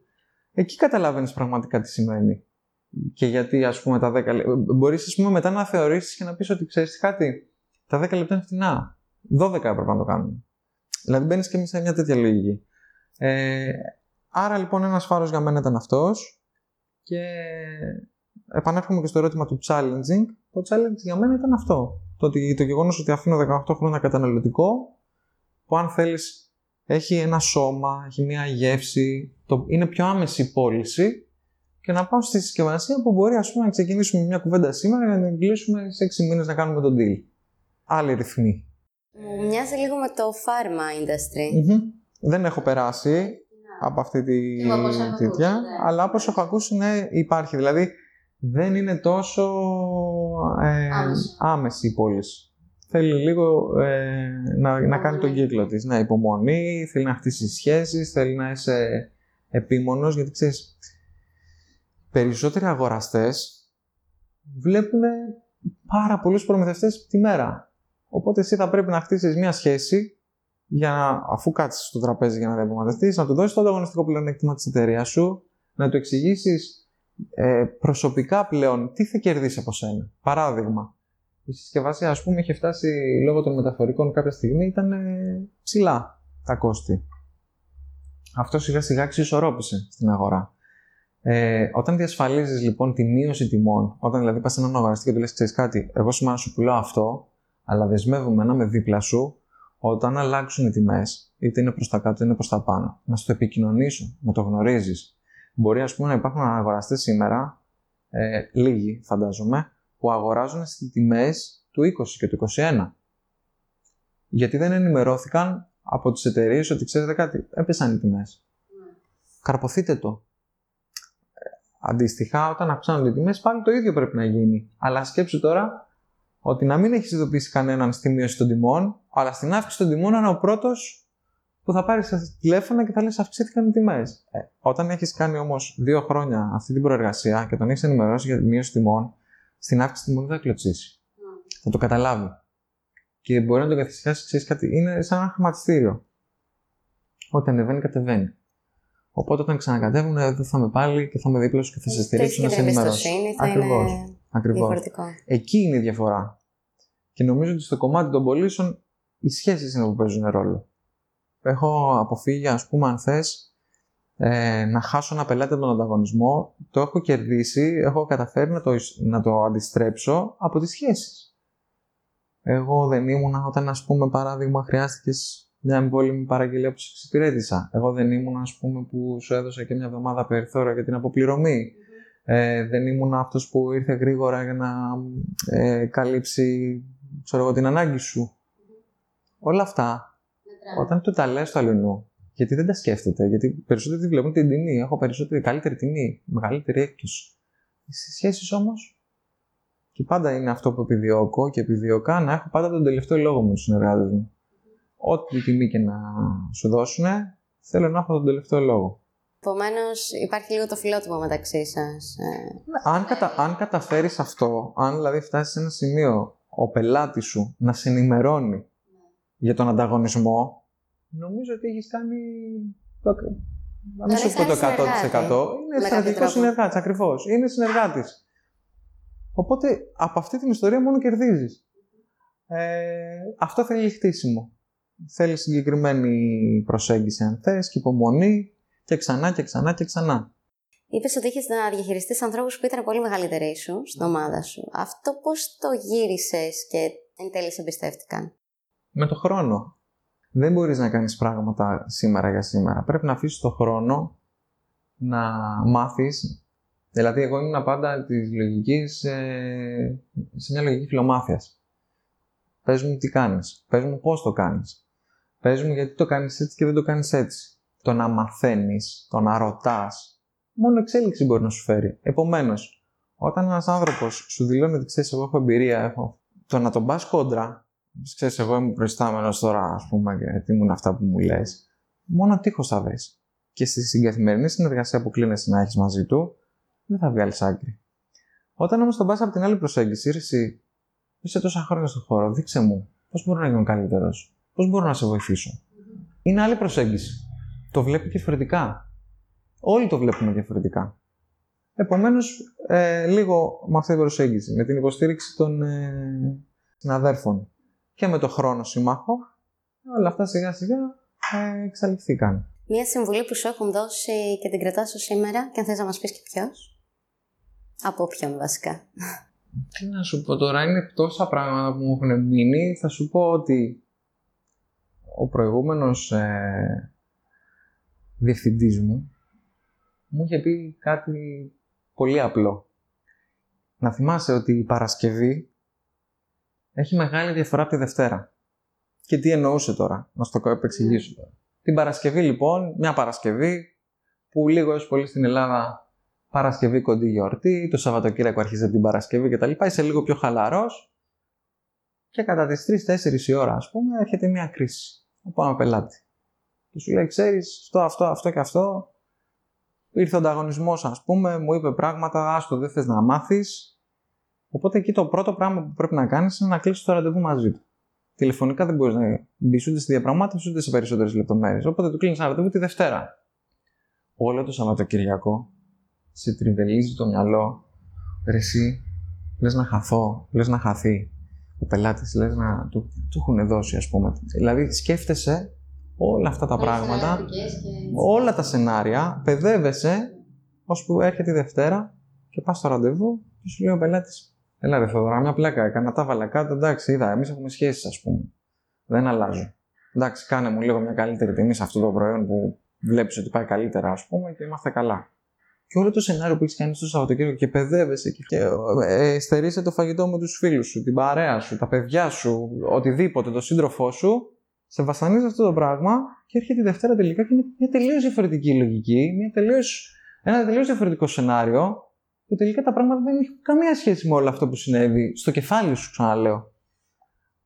Εκεί καταλαβαίνεις πραγματικά τι σημαίνει. Και γιατί, ας πούμε, τα 10 λεπτά. Μπορείς, ας πούμε, μετά να θεωρήσεις και να πεις ότι ξέρεις κάτι. Τα 10 λεπτά είναι φτηνά. 12 έπρεπε να το κάνουμε. Δηλαδή, μπαίνεις και εμείς σε μια τέτοια λογική. Ε, Άρα λοιπόν ένας φάρος για μένα ήταν αυτός και επανέρχομαι και στο ερώτημα του challenging. Το challenge για μένα ήταν αυτό. Το, ότι, το γεγονός ότι αφήνω 18 χρόνια καταναλωτικό που αν θέλεις έχει ένα σώμα, έχει μια γεύση, το, είναι πιο άμεση πώληση και να πάω στη συσκευασία που μπορεί ας πούμε, να ξεκινήσουμε μια κουβέντα σήμερα και να την κλείσουμε σε 6 μήνες να κάνουμε τον deal. Άλλη ρυθμή. Μου μοιάζει λίγο με το pharma industry. Δεν έχω περάσει από αυτή τη τέτοια. Ναι. Αλλά όπω έχω ακούσει, ναι, υπάρχει. Δηλαδή δεν είναι τόσο ε, άμεση. η πώληση. Θέλει λίγο ε, να, να κάνει τον κύκλο της. Ναι, υπομονή, θέλει να χτίσει σχέσεις, θέλει να είσαι επίμονος, γιατί ξέρεις, περισσότεροι αγοραστές βλέπουν πάρα πολλούς προμηθευτές τη μέρα. Οπότε εσύ θα πρέπει να χτίσεις μια σχέση για αφού κάτσεις στο τραπέζι για να διαπραγματευτείς, να του δώσεις το ανταγωνιστικό πλεονέκτημα της εταιρείας σου, να του εξηγήσεις ε, προσωπικά πλέον τι θα κερδίσει από σένα. Παράδειγμα, η συσκευασία, ας πούμε, είχε φτάσει λόγω των μεταφορικών κάποια στιγμή, ήταν ε, ψηλά τα κόστη. Αυτό σιγά σιγά εξισορρόπησε στην αγορά. Ε, όταν διασφαλίζεις λοιπόν τη μείωση τιμών, όταν δηλαδή πας σε έναν αγοραστή και του λες ξέρεις κάτι, εγώ σήμερα σου πουλάω αυτό, αλλά δεσμεύομαι να είμαι δίπλα σου, όταν αλλάξουν οι τιμές, είτε είναι προς τα κάτω είτε είναι προς τα πάνω, να σου το επικοινωνήσω, να το γνωρίζεις. Μπορεί ας πούμε να υπάρχουν αγοραστές σήμερα, ε, λίγοι φαντάζομαι, που αγοράζουν στις τιμές του 20 και του 21. Γιατί δεν ενημερώθηκαν από τις εταιρείες ότι ξέρετε κάτι, έπεσαν οι τιμές. Ναι. Καρποθείτε το. Αντίστοιχα, όταν αυξάνονται οι τιμές, πάλι το ίδιο πρέπει να γίνει. Αλλά σκέψου τώρα ότι να μην έχεις ειδοποιήσει κανέναν στη μείωση των τιμών, αλλά στην αύξηση των τιμών είναι ο πρώτος που θα πάρεις τηλέφωνα και θα λες: Αυξήθηκαν οι τιμές. Ε, όταν έχεις κάνει όμως δύο χρόνια αυτή την προεργασία και τον έχεις ενημερώσει για τη μείωση τιμών, στην αύξηση τιμών δεν θα κλωτσίσει. Mm. Θα το καταλάβει. Και μπορεί να το καθησυχάσει, ξέρεις κάτι, είναι σαν ένα χρηματιστήριο. Ό,τι ανεβαίνει, κατεβαίνει. Οπότε όταν ξανακατεύουν, εδώ θα είμαι πάλι και θα είμαι δίπλα και θα σε στηρίξω να σε ενημερώσω. Ακριβώς. Ακριβώς. Εκεί είναι η διαφορά. Και νομίζω ότι στο κομμάτι των πωλήσεων οι σχέσεις είναι που παίζουν ρόλο. Έχω αποφύγει, ας πούμε, αν θες, ε, να χάσω ένα πελάτη από τον ανταγωνισμό. Το έχω κερδίσει, έχω καταφέρει να το, να το αντιστρέψω από τις σχέσεις. Εγώ δεν ήμουν όταν, ας πούμε, παράδειγμα, χρειάστηκες μια εμβόλυμη παραγγελία που σου εξυπηρέτησα. Εγώ δεν ήμουν, ας πούμε, που σου έδωσα και μια εβδομάδα περιθώρια για την αποπληρωμή. Ε, δεν ήμουν αυτός που ήρθε γρήγορα για να ε, καλύψει ξέρω εγώ, την ανάγκη σου. Όλα αυτά, όταν το τα λες στο αλληνού, γιατί δεν τα σκέφτεται, γιατί περισσότεροι τη βλέπουν την τιμή. Έχω περισσότερη καλύτερη τιμή, μεγαλύτερη έκπτωση. Στις σχέσεις όμως, και πάντα είναι αυτό που επιδιώκω και επιδιώκα να έχω πάντα τον τελευταίο λόγο μου στους συνεργάτες μου ό,τι τιμή και να σου δώσουν, θέλω να έχω τον τελευταίο λόγο. Επομένως, υπάρχει λίγο το φιλότιμο μεταξύ σας. Ε. Ναι, αν, κατα, αν καταφέρεις αυτό, αν δηλαδή φτάσεις σε ένα σημείο ο πελάτης σου να σε ενημερώνει για τον ανταγωνισμό, νομίζω ότι έχεις κάνει. Το... Να μην σου πω το 100%. Είναι στρατηγικός συνεργάτης, ακριβώς. Είναι συνεργάτης. Οπότε από αυτή την ιστορία μόνο κερδίζεις. Ε, αυτό θέλει χτίσιμο θέλει συγκεκριμένη προσέγγιση αν θες και υπομονή και ξανά και ξανά και ξανά. Είπες ότι είχες να διαχειριστείς ανθρώπους που ήταν πολύ μεγαλύτεροι σου στην ομάδα σου. Αυτό πώς το γύρισες και εν τέλει σε εμπιστεύτηκαν; Με το χρόνο. Δεν μπορείς να κάνεις πράγματα σήμερα για σήμερα. Πρέπει να αφήσεις το χρόνο να μάθεις. Δηλαδή, εγώ ήμουν πάντα της λογικής ε, σε μια λογική φιλομάθειας. Πες μου τι κάνεις. Πες μου πώς το κάνεις. Πες μου γιατί το κάνεις έτσι και δεν το κάνεις έτσι. Το να μαθαίνεις, το να ρωτάς, μόνο εξέλιξη μπορεί να σου φέρει. Επομένως, όταν ένας άνθρωπος σου δηλώνει ότι ξέρεις εγώ έχω εμπειρία, έχω... το να τον πας κόντρα, ξέρεις εγώ είμαι προϊστάμενος τώρα ας πούμε γιατί ήμουν αυτά που μου λες, μόνο τείχος θα δεις. Και στη συγκεκριμένη συνεργασία που κλείνεσαι να έχεις μαζί του, δεν θα βγάλεις άκρη. Όταν όμως τον πας από την άλλη προσέγγιση, εσύ είσαι τόσα χρόνια στον χώρο, δείξε μου πώς μπορώ να γίνω καλύτερος. Πώς μπορώ να σε βοηθήσω. Είναι άλλη προσέγγιση. Το βλέπει διαφορετικά. Όλοι το βλέπουμε διαφορετικά. Επομένως, ε, λίγο με αυτή την προσέγγιση, με την υποστήριξη των ε, συναδέρφων και με το χρόνο συμμάχο, όλα αυτά σιγά σιγά ε, εξαλειφθήκαν. Μία συμβουλή που σου έχουν δώσει και την κρατάς σήμερα και αν θες να μας πεις και ποιος; Από ποιον βασικά. Τι να σου πω τώρα, είναι τόσα πράγματα που μου έχουν μείνει. Θα σου πω ότι ο προηγούμενος ε, διευθυντής μου μου είχε πει κάτι πολύ απλό. Να θυμάσαι ότι η Παρασκευή έχει μεγάλη διαφορά από τη Δευτέρα. Και τι εννοούσε τώρα, να στο επεξηγήσω τώρα. Την Παρασκευή λοιπόν, μια Παρασκευή που λίγο έως πολύ στην Ελλάδα Παρασκευή κοντή γιορτή, το Σαββατοκύριακο αρχίζει την Παρασκευή κτλ. Είσαι λίγο πιο χαλαρός και κατά τις 3-4 η ώρα ας πούμε έρχεται μια κρίση από ένα πελάτη. Και σου λέει, ξέρεις, αυτό, αυτό, αυτό και αυτό. Ήρθε ο ανταγωνισμός, ας πούμε, μου είπε πράγματα, άστο δεν θες να μάθεις. Οπότε εκεί το πρώτο πράγμα που πρέπει να κάνεις είναι να κλείσεις το ραντεβού μαζί του. Τηλεφωνικά δεν μπορείς να μπεις ούτε στη διαπραγμάτευση ούτε σε περισσότερες λεπτομέρειες. Οπότε του κλείνεις ένα ραντεβού τη Δευτέρα. Όλο το Σαββατοκυριακό σε τριβελίζει το μυαλό. Ρε εσύ, λες να χαθώ, λες να χαθεί. ο πελάτης λες να του, του έχουν δώσει, ας πούμε. Δηλαδή σκέφτεσαι όλα αυτά τα πράγματα, όλα τα σενάρια, παιδεύεσαι ώσπου έρχεται η Δευτέρα και πας στο ραντεβού και σου λέει ο πελάτης: Έλα, ρε Θοδωρά, μια πλάκα έκανα, τα βάλα κάτω. Εντάξει, είδα, εμείς έχουμε σχέσεις, ας πούμε. Δεν αλλάζω. Εντάξει, κάνε μου λίγο μια καλύτερη τιμή σε αυτό το προϊόν που βλέπεις ότι πάει καλύτερα, ας πούμε, και είμαστε καλά. Και όλο το σενάριο που έχεις κάνει στο Σαββατοκύριακο και παιδεύεσαι και, και ε, στερείσαι το φαγητό με τους φίλους σου, την παρέα σου, τα παιδιά σου, οτιδήποτε, το σύντροφό σου, σε βασανίζει αυτό το πράγμα και έρχεται η Δευτέρα τελικά και είναι μια τελείως διαφορετική λογική, μια τελείως, ένα τελείως διαφορετικό σενάριο που τελικά τα πράγματα δεν έχουν καμία σχέση με όλο αυτό που συνέβη στο κεφάλι σου, ξαναλέω.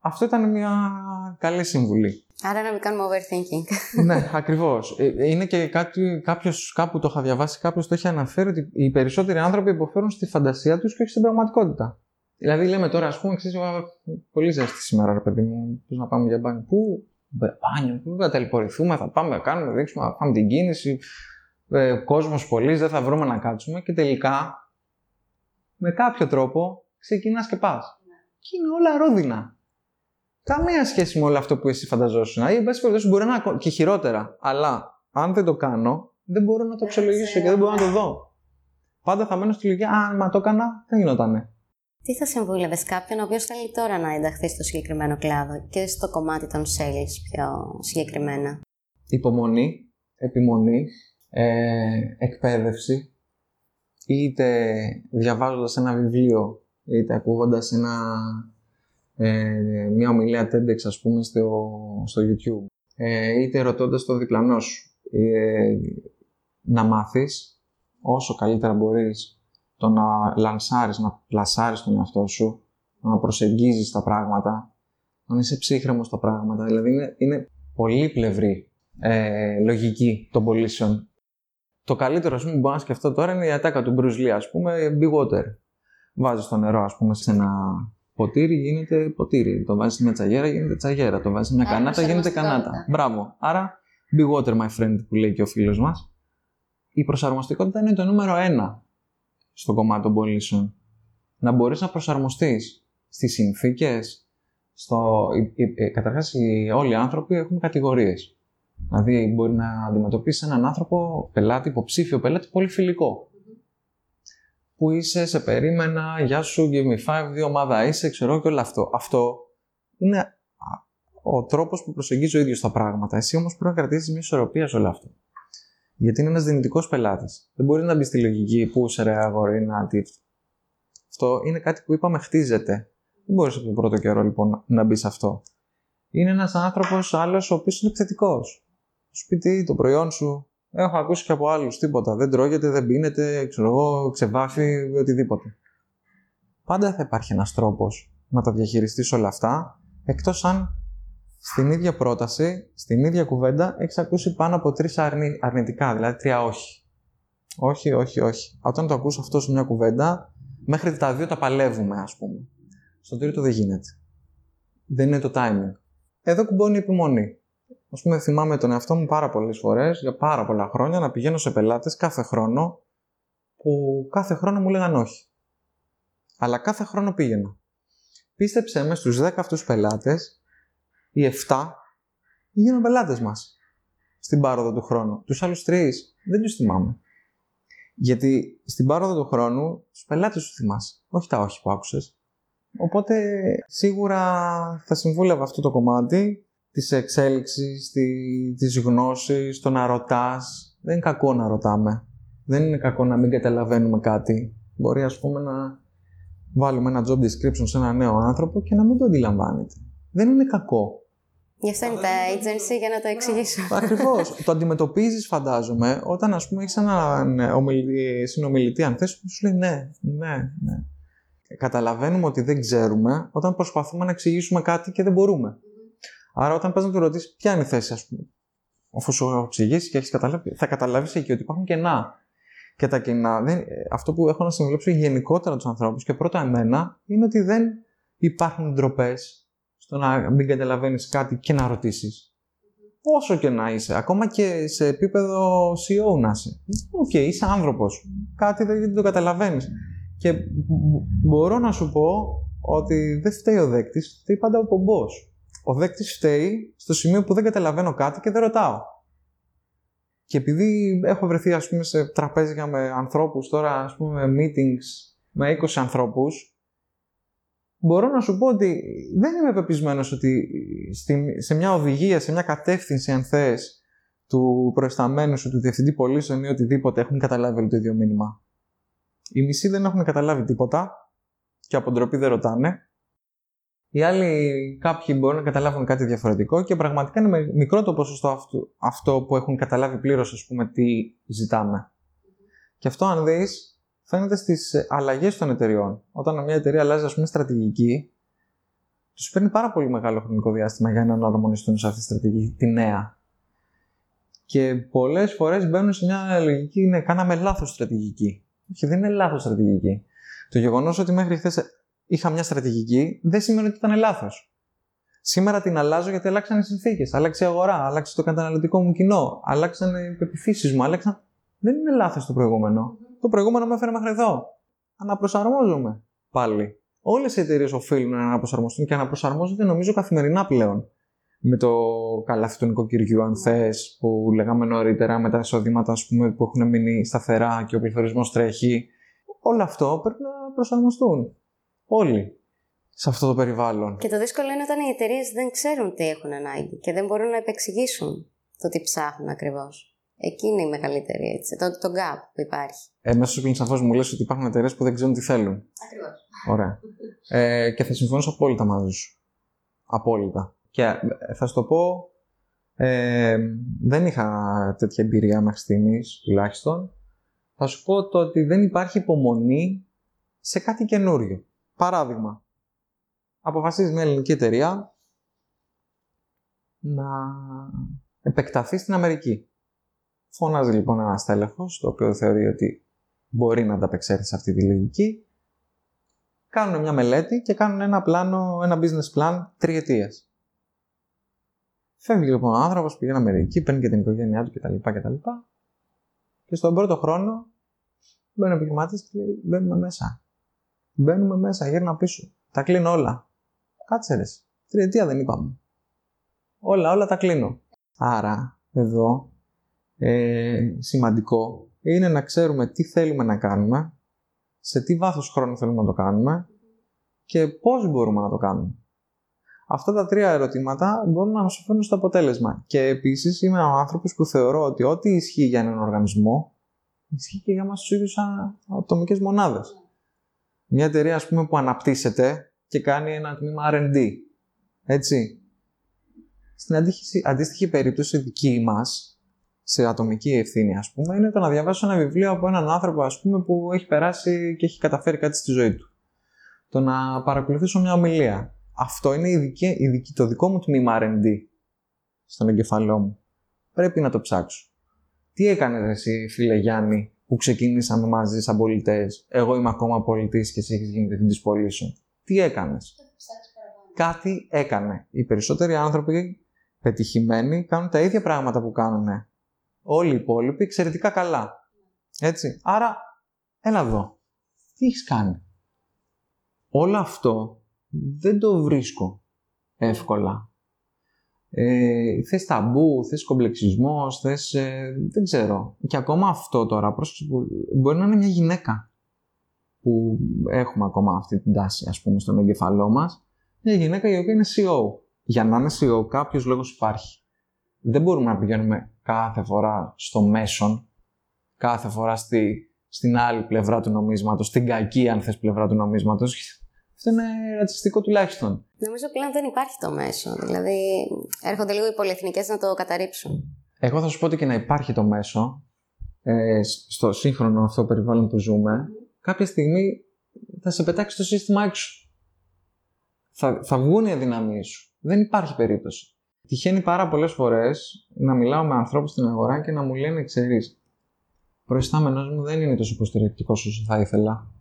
Αυτό ήταν μια καλή συμβουλή. Άρα να μην κάνουμε overthinking. ναι, ακριβώς. Ε, είναι και κάτι, κάποιος, κάπου το είχα διαβάσει, κάποιος το έχει αναφέρει ότι οι περισσότεροι άνθρωποι υποφέρουν στη φαντασία τους και όχι στην πραγματικότητα. Δηλαδή, λέμε τώρα, ας πούμε, ξέρεις, πολύ ζέστη σήμερα, ρε παιδί μου, πώς να πάμε για μπάνιο. Πού, μπάνιο, πού θα ταλαιπωρηθούμε, θα πάμε, να κάνουμε, δείξουμε, θα πάμε την κίνηση. Ε, Κόσμος πολύ, δεν θα βρούμε να κάτσουμε και τελικά με κάποιο τρόπο ξεκινάς και πας. Και είναι όλα ρόδινα καμία σχέση με όλο αυτό που εσύ φανταζόσουν. Ή, εν πάση περιπτώσει, μπορεί να είναι και χειρότερα. Αλλά αν δεν το κάνω, δεν μπορώ να το αξιολογήσω και δεν μπορώ να το δω. Πάντα θα μένω στη λογική, αν μα το έκανα, δεν γινότανε. Τι θα συμβούλευες κάποιον ο οποίος θέλει τώρα να ενταχθεί στο συγκεκριμένο κλάδο και στο κομμάτι των sales πιο συγκεκριμένα; Υπομονή, επιμονή, ε, εκπαίδευση, είτε διαβάζοντας ένα βιβλίο, είτε ακούγοντας ένα ε, μια ομιλία TEDx ας πούμε στο, στο YouTube ε, είτε ρωτώντας τον διπλανό σου ε, να μάθεις όσο καλύτερα μπορείς το να λανσάρεις, να πλασάρεις τον εαυτό σου να προσεγγίζεις τα πράγματα να είσαι ψύχρεμος στα πράγματα δηλαδή είναι, είναι πολύπλευρη ε, λογική των πωλήσεων το καλύτερο ας πούμε, που μπορώ να σκεφτώ τώρα είναι η ατάκα του Bruce Lee, ας πούμε, be water. Βάζεις το νερό, ας πούμε, σε ένα ποτήρι γίνεται ποτήρι. Το βάζεις μια τσαγέρα γίνεται τσαγέρα. Το βάζεις μια κανάτα γίνεται κανάτα. Μπράβο. Άρα, be water, my friend, που λέει και ο φίλος μας. Η προσαρμοστικότητα είναι το νούμερο ένα στο κομμάτι των πωλήσεων. Να μπορείς να προσαρμοστείς στις συνθήκες. Στο... Καταρχάς, όλοι οι άνθρωποι έχουν κατηγορίες. Δηλαδή, μπορεί να αντιμετωπίσεις έναν άνθρωπο, πελάτη, υποψήφιο πελάτη, πολύ φιλικό που είσαι, σε περίμενα, γεια σου, give me five, δύο ομάδα είσαι, ξέρω και όλο αυτό. Αυτό είναι ο τρόπος που προσεγγίζει ο ίδιος τα πράγματα. Εσύ όμως πρέπει να κρατήσεις μια ισορροπία σε όλο αυτό. Γιατί είναι ένας δυνητικός πελάτης. Δεν μπορεί να μπει στη λογική που σε ρε αγορή να Αυτό είναι κάτι που είπαμε χτίζεται. Δεν μπορείς από τον πρώτο καιρό λοιπόν να μπεις σε αυτό. Είναι ένας άνθρωπος άλλος ο οποίος είναι επιθετικός. Στο σπίτι, το προϊόν σου, Έχω ακούσει και από άλλους τίποτα. Δεν τρώγεται, δεν πίνεται, ξέρω εγώ, ξεβάφει, οτιδήποτε. Πάντα θα υπάρχει ένας τρόπος να τα διαχειριστείς όλα αυτά, εκτός αν στην ίδια πρόταση, στην ίδια κουβέντα, έχεις ακούσει πάνω από τρεις αρνη... αρνητικά, δηλαδή τρία όχι. Όχι, όχι, όχι. Όταν το ακούς αυτό σε μια κουβέντα, μέχρι τα δύο τα παλεύουμε, ας πούμε. Στο τρίτο δεν γίνεται. Δεν είναι το timing. Εδώ κουμπώνει η επιμονή. Α πούμε, θυμάμαι τον εαυτό μου πάρα πολλές φορές, για πάρα πολλά χρόνια, να πηγαίνω σε πελάτες κάθε χρόνο, που κάθε χρόνο μου λέγαν όχι. Αλλά κάθε χρόνο πήγαινα. Πίστεψέ με, στους 10 αυτούς πελάτες, οι 7 γίνουν πελάτες μας στην πάροδο του χρόνου. Τους άλλους 3 δεν τους θυμάμαι. Γιατί στην πάροδο του χρόνου τους πελάτες σου θυμάσαι, όχι τα όχι που άκουσες. Οπότε σίγουρα θα συμβούλευα αυτό το κομμάτι της εξέλιξης, τη, της γνώσης, το να ρωτάς. Δεν είναι κακό να ρωτάμε. Δεν είναι κακό να μην καταλαβαίνουμε κάτι. Μπορεί ας πούμε να βάλουμε ένα job description σε ένα νέο άνθρωπο και να μην το αντιλαμβάνεται. Δεν είναι κακό. Γι' αυτό είναι τα agency για να το εξηγήσω. Ακριβώς. το αντιμετωπίζεις, φαντάζομαι, όταν ας πούμε έχεις έναν συνομιλητή, αν θες, σου λέει ναι, ναι, ναι. Καταλαβαίνουμε ότι δεν ξέρουμε όταν προσπαθούμε να εξηγήσουμε κάτι και δεν μπορούμε. Άρα, όταν πας να του ρωτήσεις ποια είναι η θέση, ας πούμε, αφού σου εξηγήσει και έχεις καταλάβει, θα καταλάβεις εκεί ότι υπάρχουν κενά. Και τα κενά, δεν, αυτό που έχω να συμβουλέψω γενικότερα τους ανθρώπους και πρώτα εμένα, είναι ότι δεν υπάρχουν ντροπές στο να μην καταλαβαίνεις κάτι και να ρωτήσεις. Όσο και να είσαι, ακόμα και σε επίπεδο CEO να είσαι. Ok, okay, είσαι άνθρωπος. Κάτι δεν το καταλαβαίνεις. Και μπορώ να σου πω ότι δεν φταίει ο δέκτης, φταίει πάντα ο πομπός. Ο δέκτης φταίει στο σημείο που δεν καταλαβαίνω κάτι και δεν ρωτάω. Και επειδή έχω βρεθεί ας πούμε, σε τραπέζια με ανθρώπους τώρα, ας πούμε, με meetings με 20 ανθρώπους, μπορώ να σου πω ότι δεν είμαι πεπισμένος ότι σε μια οδηγία, σε μια κατεύθυνση, αν θες, του προϊσταμένου σου, του διευθυντή πωλήσεων ή οτιδήποτε έχουν καταλάβει όλο το ίδιο μήνυμα. Οι μισοί δεν έχουν καταλάβει τίποτα και από ντροπή δεν ρωτάνε. Οι άλλοι κάποιοι μπορούν να καταλάβουν κάτι διαφορετικό και πραγματικά είναι μικρό το ποσοστό αυτό, αυτό που έχουν καταλάβει πλήρως, ας πούμε, τι ζητάμε. Και αυτό, αν δεις, φαίνεται στις αλλαγές των εταιριών. Όταν μια εταιρεία αλλάζει, ας πούμε, στρατηγική, τους παίρνει πάρα πολύ μεγάλο χρονικό διάστημα για να αναρμονιστούν σε αυτή τη στρατηγική, τη νέα. Και πολλές φορές μπαίνουν σε μια λογική, ναι, κάναμε λάθος στρατηγική. Όχι, δεν είναι λάθος στρατηγική. Το γεγονός ότι μέχρι χθες είχα μια στρατηγική δεν σημαίνει ότι ήταν λάθος. Σήμερα την αλλάζω γιατί αλλάξαν οι συνθήκες. Άλλαξε η αγορά, άλλαξε το καταναλωτικό μου κοινό, άλλαξαν οι πεπιθήσεις μου, άλλαξαν. Δεν είναι λάθος το προηγούμενο. Το προηγούμενο με έφερε μέχρι εδώ. Αναπροσαρμόζομαι πάλι. Όλες οι εταιρείες οφείλουν να αναπροσαρμοστούν και αναπροσαρμόζονται νομίζω καθημερινά πλέον. Με το καλάθι του νοικοκυριού, αν θες, που λέγαμε νωρίτερα, με τα εισοδήματα πούμε, που έχουν μείνει σταθερά και ο πληθωρισμός τρέχει. Όλο αυτό πρέπει να προσαρμοστούν. Όλοι σε αυτό το περιβάλλον. Και το δύσκολο είναι όταν οι εταιρείες δεν ξέρουν τι έχουν ανάγκη και δεν μπορούν να επεξηγήσουν το τι ψάχνουν ακριβώς. Εκεί είναι η μεγαλύτερη έτσι, το, το gap που υπάρχει. Ε, μέσω του σαφώς μου λες ότι υπάρχουν εταιρείες που δεν ξέρουν τι θέλουν. Ακριβώς. Ωραία. Ε, και θα συμφωνήσω απόλυτα μαζί σου. Απόλυτα. Και ε, θα σου το πω, ε, δεν είχα τέτοια εμπειρία μέχρι στιγμής τουλάχιστον. Θα σου πω το ότι δεν υπάρχει υπομονή σε κάτι καινούριο. Παράδειγμα, αποφασίζεις μια ελληνική εταιρεία να επεκταθεί στην Αμερική. Φωνάζει λοιπόν ένας τέλεχος, το οποίο θεωρεί ότι μπορεί να ανταπεξέλθει σε αυτή τη λογική. Κάνουν μια μελέτη και κάνουν ένα πλάνο, ένα business plan τριετίας. Φεύγει λοιπόν ο άνθρωπος, πηγαίνει Αμερική, παίρνει και την οικογένειά του κτλ. κτλ. Και στον πρώτο χρόνο μπαίνει ο επιχειρηματής και λέει: Μπαίνουμε μέσα. Μπαίνουμε μέσα, γύρνα πίσω. Τα κλείνω όλα. Κάτσε ρε. Τριετία δεν είπαμε. Όλα, όλα τα κλείνω. Άρα, εδώ, ε, σημαντικό είναι να ξέρουμε τι θέλουμε να κάνουμε, σε τι βάθος χρόνου θέλουμε να το κάνουμε και πώς μπορούμε να το κάνουμε. Αυτά τα τρία ερωτήματα μπορούν να μας φέρουν στο αποτέλεσμα. Και επίσης είμαι ο άνθρωπος που θεωρώ ότι ό,τι ισχύει για έναν οργανισμό, ισχύει και για μας τους ίδιους ατομικές μονάδες μια εταιρεία ας πούμε, που αναπτύσσεται και κάνει ένα τμήμα R&D. Έτσι. Στην αντίστοιχη, αντίστοιχη περίπτωση δική μας, σε ατομική ευθύνη ας πούμε, είναι το να διαβάσω ένα βιβλίο από έναν άνθρωπο ας πούμε, που έχει περάσει και έχει καταφέρει κάτι στη ζωή του. Το να παρακολουθήσω μια ομιλία. Αυτό είναι η δική, η δική, το δικό μου τμήμα R&D στον εγκεφαλό μου. Πρέπει να το ψάξω. Τι έκανες εσύ, φίλε Γιάννη, που ξεκινήσαμε μαζί σαν πολιτές; Εγώ είμαι ακόμα πολιτής και εσύ έχεις γίνει διευθυντής πωλήσεων. Τι έκανες; Κάτι έκανε. Οι περισσότεροι άνθρωποι πετυχημένοι κάνουν τα ίδια πράγματα που κάνουν όλοι οι υπόλοιποι εξαιρετικά καλά. Έτσι. Άρα, έλα εδώ. Τι έχεις κάνει; Όλο αυτό δεν το βρίσκω εύκολα ε, θες ταμπού, θες κομπλεξισμός, θες, ε, δεν ξέρω. Και ακόμα αυτό τώρα, μπορεί να είναι μια γυναίκα που έχουμε ακόμα αυτή την τάση, ας πούμε, στον εγκεφαλό μας. Μια γυναίκα η οποία είναι CEO. Για να είναι CEO κάποιος λόγος υπάρχει. Δεν μπορούμε να πηγαίνουμε κάθε φορά στο μέσον, κάθε φορά στη, στην άλλη πλευρά του νομίσματος, στην κακή αν θες πλευρά του νομίσματος αυτό είναι ρατσιστικό τουλάχιστον. Νομίζω πλέον δεν υπάρχει το μέσο. Δηλαδή, έρχονται λίγο οι πολυεθνικές να το καταρρύψουν. Εγώ θα σου πω ότι και να υπάρχει το μέσο, ε, στο σύγχρονο αυτό περιβάλλον που ζούμε, κάποια στιγμή θα σε πετάξει το σύστημα έξω. Θα, θα βγουν οι αδυναμίες σου. Δεν υπάρχει περίπτωση. Τυχαίνει πάρα πολλές φορές να μιλάω με ανθρώπους στην αγορά και να μου λένε, ξέρεις, προϊστάμενος μου δεν είναι τόσο υποστηρικτικός όσο θα ήθελα.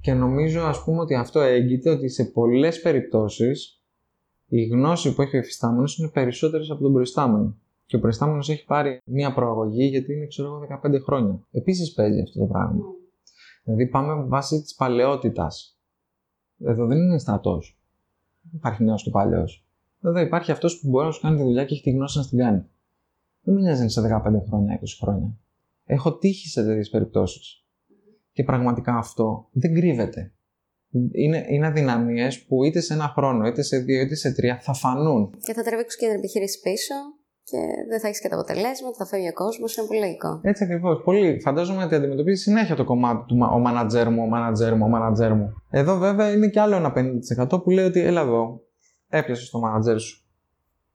Και νομίζω ας πούμε ότι αυτό έγκυται ότι σε πολλές περιπτώσεις η γνώση που έχει ο εφιστάμενος είναι περισσότερες από τον προϊστάμενο. Και ο προϊστάμενος έχει πάρει μία προαγωγή γιατί είναι ξέρω εγώ 15 χρόνια. Επίσης παίζει αυτό το πράγμα. Δηλαδή πάμε βάσει της παλαιότητας. Εδώ δεν είναι στρατός. Δεν υπάρχει νέος και παλιό. Εδώ υπάρχει αυτός που μπορεί να σου κάνει τη δουλειά και έχει τη γνώση να την κάνει. Δεν με νοιάζει σε 15 χρόνια, 20 χρόνια. Έχω τύχει σε τέτοιες περιπτώσεις. Και πραγματικά αυτό δεν κρύβεται. Είναι, είναι αδυναμίες που είτε σε ένα χρόνο, είτε σε δύο, είτε σε τρία θα φανούν. Και θα τραβήξουν και την επιχείρηση πίσω και δεν θα έχεις και τα αποτελέσματα, θα φεύγει ο κόσμος, είναι πολύ λογικό. Έτσι ακριβώς. Πολύ. Φαντάζομαι ότι αντιμετωπίζεις συνέχεια το κομμάτι του ο μάνατζερ μου, ο μάνατζερ μου, ο μάνατζερ μου. Εδώ βέβαια είναι και άλλο ένα 50% που λέει ότι έλα εδώ, έπιασες το μάνατζερ σου.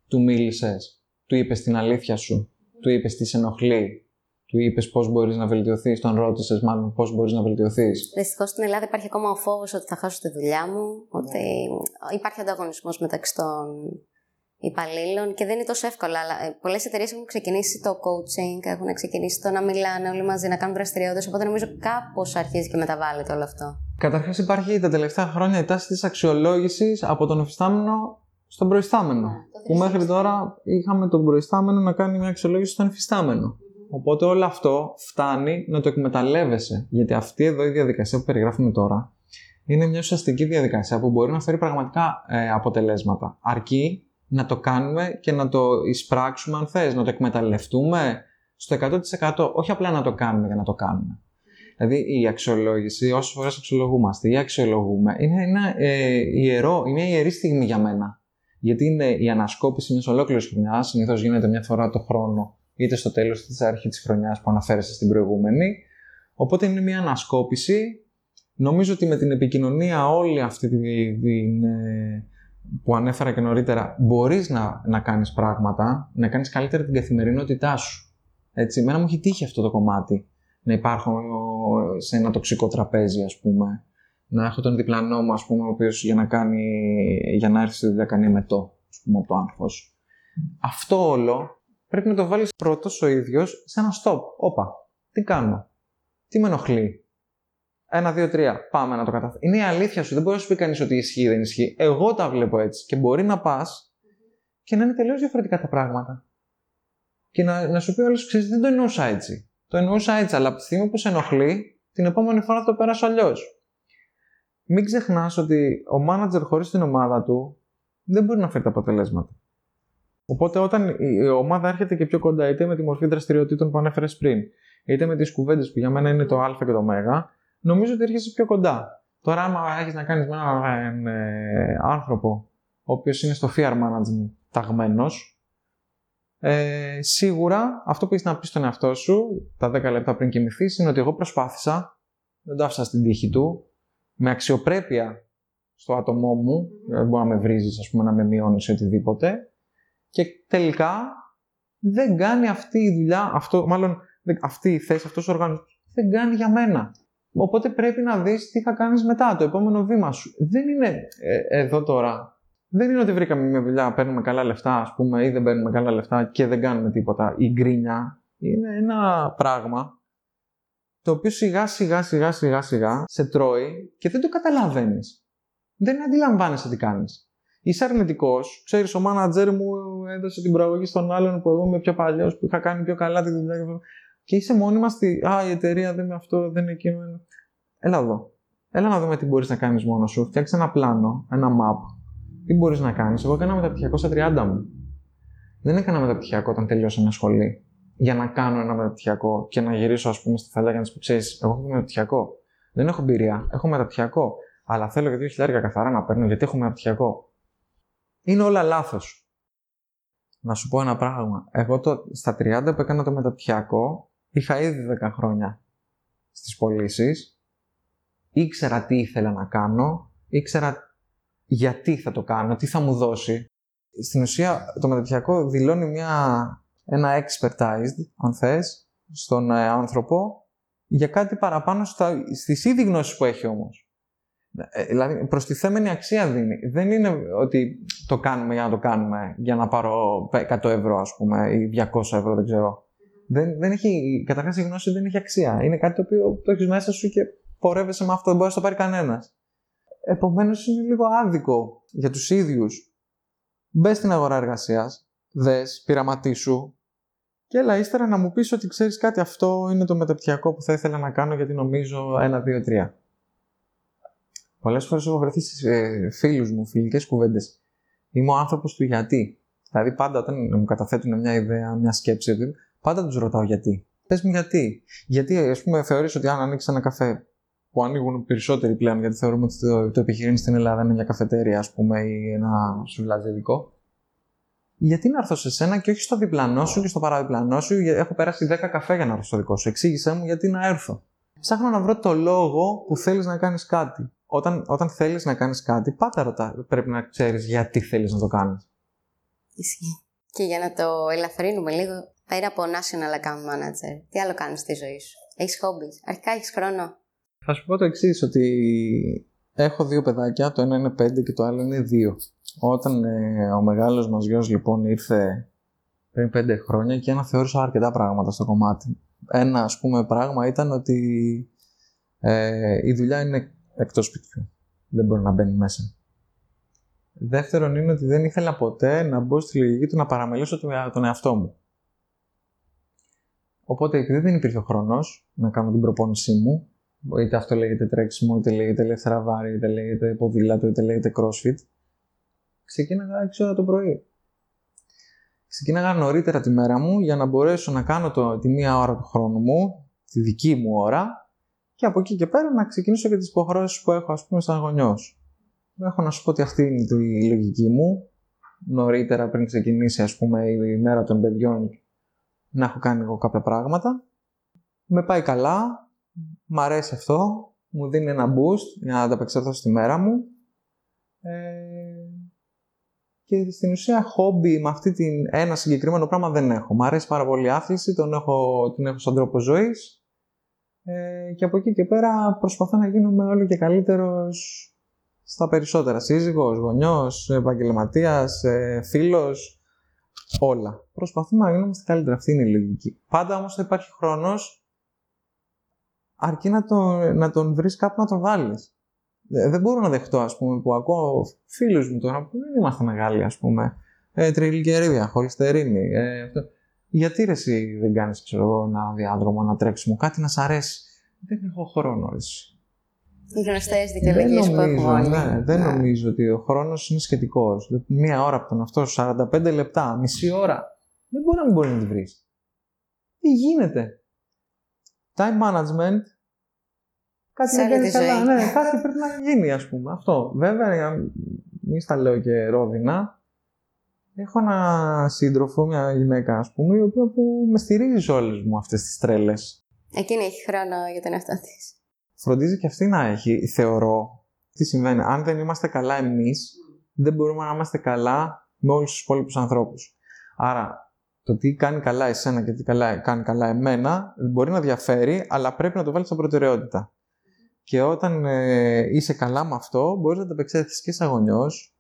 Του μίλησες, του είπες την αλήθεια σου, του είπες τι σε ενοχλεί, του είπες πώς μπορείς να βελτιωθείς, τον ρώτησες μάλλον πώς μπορείς να βελτιωθείς. Δυστυχώς στην Ελλάδα υπάρχει ακόμα ο φόβος ότι θα χάσω τη δουλειά μου, ότι υπάρχει ανταγωνισμός μεταξύ των υπαλλήλων και δεν είναι τόσο εύκολο. Αλλά ε, πολλές εταιρείες έχουν ξεκινήσει το coaching, έχουν ξεκινήσει το να μιλάνε όλοι μαζί, να κάνουν δραστηριότητες. Οπότε νομίζω κάπως αρχίζει και μεταβάλλεται όλο αυτό. Καταρχάς, υπάρχει τα τελευταία χρόνια η τάση της αξιολόγησης από τον εφιστάμενο στον προϊστάμενο. που μέχρι τώρα είχαμε τον προϊστάμενο να κάνει μια αξιολόγηση στον εφιστάμενο. Οπότε όλο αυτό φτάνει να το εκμεταλλεύεσαι. Γιατί αυτή εδώ η διαδικασία που περιγράφουμε τώρα είναι μια ουσιαστική διαδικασία που μπορεί να φέρει πραγματικά ε, αποτελέσματα. Αρκεί να το κάνουμε και να το εισπράξουμε αν θες, να το εκμεταλλευτούμε στο 100% όχι απλά να το κάνουμε για να το κάνουμε. Δηλαδή η αξιολόγηση, όσες φορές αξιολογούμαστε ή αξιολογούμε, είναι ένα ε, ιερό, είναι μια ιερή στιγμή για μένα. Γιατί είναι η ανασκόπηση μιας ολόκληρης χρονιάς, συνήθως γίνεται μια φορά το χρόνο, είτε στο τέλος είτε στην αρχή της χρονιάς που αναφέρεστε στην προηγούμενη. Οπότε είναι μια ανασκόπηση. Νομίζω ότι με την επικοινωνία όλη αυτή την, την, ε, που ανέφερα και νωρίτερα, μπορείς να, να κάνεις πράγματα, να κάνεις καλύτερα την καθημερινότητά σου. Έτσι, εμένα μου έχει τύχει αυτό το κομμάτι. Να υπάρχω σε ένα τοξικό τραπέζι, ας πούμε. Να έχω τον διπλανό μου, ας πούμε, ο οποίος για να, κάνει, για να έρθει στη δουλειά κάνει μετό, ας πούμε, από το άγχος. Αυτό όλο πρέπει να το βάλεις πρώτος ο ίδιος σε ένα stop. Όπα, τι κάνω, τι με ενοχλεί, ένα, δύο, τρία. Πάμε να το καταφέρουμε. Είναι η αλήθεια σου. Δεν μπορεί να σου πει κανείς ότι ισχύει ή δεν ισχύει. Εγώ τα βλέπω έτσι. Και μπορεί να πας και να είναι τελείως διαφορετικά τα πράγματα. Και να, να σου πει όλος ξέρεις, δεν το εννοούσα έτσι. Το εννοούσα έτσι, αλλά από τη στιγμή που σε ενοχλεί, την επόμενη φορά θα το πέρασω αλλιώς. Μην ξεχνάς ότι ο μάνατζερ χωρίς την ομάδα του δεν μπορεί να φέρει τα αποτελέσματα. Οπότε όταν η ομάδα έρχεται και πιο κοντά, είτε με τη μορφή δραστηριοτήτων που ανέφερες πριν, είτε με τις κουβέντες που για μένα είναι το Α και το Μ, νομίζω ότι έρχεσαι πιο κοντά. Τώρα, άμα έχεις να κάνεις με έναν ε, άνθρωπο ο οποίος είναι στο fear management ταγμένος, ε, σίγουρα αυτό που έχεις να πεις στον εαυτό σου τα 10 λεπτά πριν κοιμηθείς είναι ότι εγώ προσπάθησα, δεν το άφησα στην τύχη του, με αξιοπρέπεια στο άτομό μου, δεν μπορεί να με βρίζεις, ας πούμε, να με μειώνεις οτιδήποτε. Και τελικά δεν κάνει αυτή η δουλειά, αυτό, μάλλον αυτή η θέση, αυτός ο οργανισμός δεν κάνει για μένα. Οπότε πρέπει να δεις τι θα κάνεις μετά, το επόμενο βήμα σου. Δεν είναι ε, εδώ τώρα. Δεν είναι ότι βρήκαμε μια δουλειά, παίρνουμε καλά λεφτά, ας πούμε, ή δεν παίρνουμε καλά λεφτά και δεν κάνουμε τίποτα. Η γκρίνια είναι ένα πράγμα το οποίο σιγά σιγά σιγά σιγά σιγά σε τρώει και δεν το καταλαβαίνεις. Δεν αντιλαμβάνεσαι τι κάνεις. Είσαι αρνητικός, ξέρεις, ο μάνατζερ μου έδωσε την προαγωγή στον άλλον που εγώ είμαι πιο παλιός, που είχα κάνει πιο καλά τη δουλειά και είσαι μόνιμα στη. Α, η εταιρεία δεν είναι αυτό, δεν είναι εκείνο. Έλα εδώ. Έλα να δούμε τι μπορείς να κάνεις μόνος σου. Φτιάξε ένα πλάνο, ένα map. Τι μπορείς να κάνεις; Εγώ έκανα μεταπτυχιακό στα 30 μου. Δεν έκανα μεταπτυχιακό όταν τελειώσα μια σχολή. Για να κάνω ένα μεταπτυχιακό και να γυρίσω, ας πούμε, στη θαλιά και να σου ξέρει, εγώ έχω μεταπτυχιακό. Δεν έχω εμπειρία, έχω μεταπτυχιακό. Αλλά θέλω για 2.000 καθαρά να παίρνω γιατί έχω μεταπτυχιακό. Είναι όλα λάθος. Να σου πω ένα πράγμα. Εγώ το, στα 30 που έκανα το μεταπτυχιακό, Είχα ήδη 10 χρόνια στις πωλήσεις. Ήξερα τι ήθελα να κάνω, ήξερα γιατί θα το κάνω, τι θα μου δώσει. Στην ουσία το μεταπτυχιακό δηλώνει μια, ένα expertise, αν θες, στον ε, άνθρωπο για κάτι παραπάνω στα, στις ήδη γνώσεις που έχει όμως. Ε, δηλαδή, προστιθέμενη αξία δίνει. Δεν είναι ότι το κάνουμε για να το κάνουμε, για να πάρω 100 ευρώ, ας πούμε, ή 200 ευρώ, δεν ξέρω. Δεν, δεν έχει, καταρχάς η γνώση δεν έχει αξία. Είναι κάτι το οποίο το έχεις μέσα σου και πορεύεσαι με αυτό, δεν μπορείς να το πάρει κανένας. Επομένως είναι λίγο άδικο για τους ίδιους. Μπε στην αγορά εργασίας, δες, πειραματίσου και έλα ύστερα να μου πεις ότι ξέρεις κάτι, αυτό είναι το μεταπτυχιακό που θα ήθελα να κάνω γιατί νομίζω 1, 2, 3. Πολλές φορές έχω βρεθεί σε ε, φίλους μου, φιλικές κουβέντες. Είμαι ο άνθρωπος του γιατί. Δηλαδή, πάντα όταν μου καταθέτουν μια ιδέα, μια σκέψη, πάντα τους ρωτάω γιατί. Πες μου γιατί. Γιατί, ας πούμε, θεωρείς ότι αν ανοίξεις ένα καφέ που ανοίγουν περισσότεροι πλέον, γιατί θεωρούμε ότι το, το επιχειρήν στην Ελλάδα είναι μια καφετέρια, ας πούμε, ή ένα σουβλατζεδικό. Γιατί να έρθω σε σένα και όχι στο διπλανό σου και στο παραδιπλανό σου, έχω περάσει 10 καφέ για να έρθω στο δικό σου. Εξήγησέ μου γιατί να έρθω. Ψάχνω να βρω το λόγο που θέλεις να κάνεις κάτι. Όταν, όταν θέλεις να κάνεις κάτι, πάντα ρωτά, πρέπει να ξέρεις γιατί θέλεις να το κάνεις. Ισχύει. Και για να το ελαφρύνουμε λίγο, πέρα από National Account Manager, τι άλλο κάνεις στη ζωή σου; Έχεις χόμπι. Αρχικά έχεις χρόνο; Θα σου πω το εξής, ότι έχω δύο παιδάκια, το ένα είναι πέντε και το άλλο είναι δύο. Όταν ε, ο μεγάλος μας γιος λοιπόν ήρθε πριν πέντε χρόνια και αναθεώρησα αρκετά πράγματα στο κομμάτι. Ένα ας πούμε πράγμα ήταν ότι ε, η δουλειά είναι εκτός σπιτιού. Δεν μπορεί να μπαίνει μέσα. Δεύτερον είναι ότι δεν ήθελα ποτέ να μπω στη λογική του να παραμελήσω τον εαυτό μου. Οπότε επειδή δεν υπήρχε ο χρόνος να κάνω την προπόνησή μου, είτε αυτό λέγεται τρέξιμο, είτε λέγεται ελεύθερα βάρη, είτε λέγεται ποδήλατο, είτε λέγεται crossfit, ξεκίναγα 6 ώρα το πρωί. Ξεκίναγα νωρίτερα τη μέρα μου για να μπορέσω να κάνω το, τη μία ώρα του χρόνου μου, τη δική μου ώρα, και από εκεί και πέρα να ξεκινήσω και τις υποχρεώσεις που έχω, ας πούμε, σαν γονιός. Έχω να σου πω ότι αυτή είναι η λογική μου. Νωρίτερα πριν ξεκινήσει, ας πούμε, η μέρα των παιδιών, να έχω κάνει εγώ κάποια πράγματα. Με πάει καλά, μ' αρέσει αυτό, μου δίνει ένα boost για να ανταπεξέλθω στη μέρα μου. Ε, και στην ουσία χόμπι με αυτή την ένα συγκεκριμένο πράγμα δεν έχω. Μ' αρέσει πάρα πολύ η άθληση, τον έχω, την έχω σαν τρόπο ζωής ε, και από εκεί και πέρα προσπαθώ να γίνομαι όλο και καλύτερος στα περισσότερα. Σύζυγος, γονιός, επαγγελματίας, ε, φίλος, όλα. Προσπαθούμε να γίνουμε καλύτερα. Αυτή είναι η λογική. Πάντα όμως θα υπάρχει χρόνος αρκεί να τον, να τον βρεις κάπου να τον βάλεις. Δεν μπορώ να δεχτώ, ας πούμε, που ακούω φίλους μου τώρα που δεν είμαστε μεγάλοι, ας πούμε, ε, τριλικερίδια, χολυστερίνη, ε, αυτό. Γιατί ρε εσύ δεν κάνεις, ξέρω εγώ, ένα διάδρομο, ένα τρέξιμο, κάτι να σ' αρέσει; Δεν έχω χρόνο, ρε Οι γνωστές δικαιολογίες που έχουμε όλοι. Ναι, δεν ναι. νομίζω ότι ο χρόνος είναι σχετικός. Μία ώρα από τον αυτό, 45 λεπτά, μισή ώρα. Δεν μπορεί να μην μπορεί να τη βρεις. Τι γίνεται; Time management Κάτι δεν κάνεις καλά. Ναι, κάτι πρέπει να γίνει, ας πούμε. Αυτό. Βέβαια, μη στα λέω και ρόδινα. Έχω ένα σύντροφο, μια γυναίκα, ας πούμε, η οποία που με στηρίζει σε όλες μου αυτές τις τρέλες. Εκείνη έχει χρόνο για τον εαυτό τη. Φροντίζει και αυτή να έχει, θεωρώ. Τι συμβαίνει. Αν δεν είμαστε καλά εμείς, δεν μπορούμε να είμαστε καλά με όλους τους υπόλοιπους ανθρώπους. Άρα, το τι κάνει καλά εσένα και τι κάνει καλά εμένα μπορεί να διαφέρει, αλλά πρέπει να το βάλεις σαν προτεραιότητα. Και όταν ε, είσαι καλά με αυτό, μπορείς να το επεξέλθεις και σαν γονιός,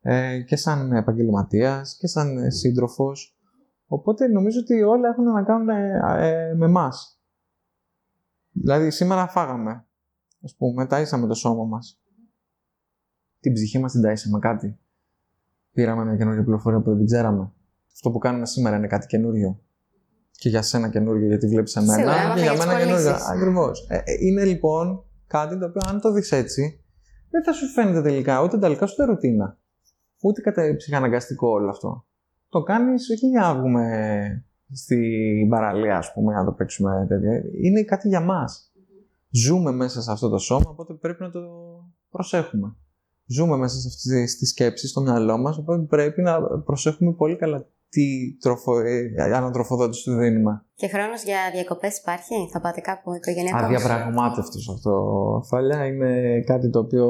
ε, και σαν επαγγελματίας, και σαν ε, σύντροφος. Οπότε νομίζω ότι όλα έχουν να κάνουν ε, με εμάς. Δηλαδή σήμερα φάγαμε, ας πούμε, ταΐσαμε το σώμα μας. Την ψυχή μας την ταΐσαμε κάτι. Πήραμε μια καινούργια πληροφορία που δεν ξέραμε. Αυτό που κάνουμε σήμερα είναι κάτι καινούριο. Και για σένα καινούριο, γιατί βλέπεις εμένα. Σίγουρα, και για μένα καινούριο. Ακριβώς. είναι λοιπόν κάτι το οποίο αν το δεις έτσι, δεν θα σου φαίνεται τελικά ούτε τελικά ούτε ρουτίνα. Ούτε κατά ψυχαναγκαστικό όλο αυτό. Το κάνεις όχι για να βγούμε στην παραλία, ας πούμε, να το παίξουμε τέτοια. Είναι κάτι για μας. Ζούμε μέσα σε αυτό το σώμα, οπότε πρέπει να το προσέχουμε. Ζούμε μέσα σε αυτή τη σκέψη στο μυαλό μας, οπότε πρέπει να προσέχουμε πολύ καλά τι τροφο, ε, ανατροφοδότηση του δίνουμε. Και χρόνος για διακοπές υπάρχει, θα πάτε κάπου οικογενειακό. Αδιαπραγμάτευτο αυτό. Φαλιά είναι κάτι το οποίο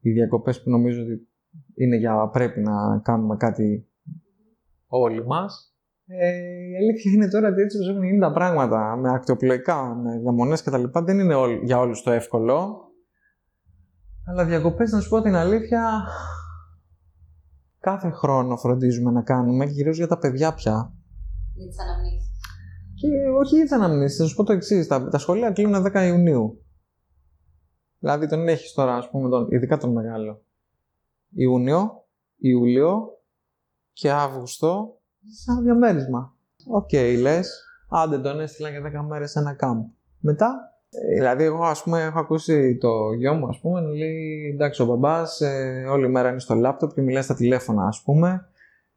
οι διακοπές που νομίζω ότι είναι για πρέπει να κάνουμε κάτι όλοι μας. Ε, η αλήθεια είναι τώρα ότι έτσι έχουν γίνει τα πράγματα με ακτιοπλοϊκά, με διαμονές κτλ. Δεν είναι για όλους το εύκολο. Αλλά διακοπές, να σου πω την αλήθεια, κάθε χρόνο φροντίζουμε να κάνουμε, κυρίως για τα παιδιά πια. Για τις αναμνήσεις. Και όχι για τις αναμνήσεις, θα σου πω το εξής. Τα, τα σχολεία κλείνουν 10 Ιουνίου. Δηλαδή τον έχεις τώρα, ας πούμε, τον, ειδικά τον μεγάλο. Ιούνιο, Ιούλιο και Αύγουστο σαν διαμέρισμα. Ok, okay, λες, άντε τον έστειλα για 10 μέρες σε ένα κάμπ. Μετά Ε, Δηλαδή, εγώ ας πούμε έχω ακούσει το γιο μου, ας πούμε, να λέει εντάξει, ο μπαμπάς ε, όλη μέρα είναι στο λάπτοπ και μιλάει στα τηλέφωνα, ας πούμε,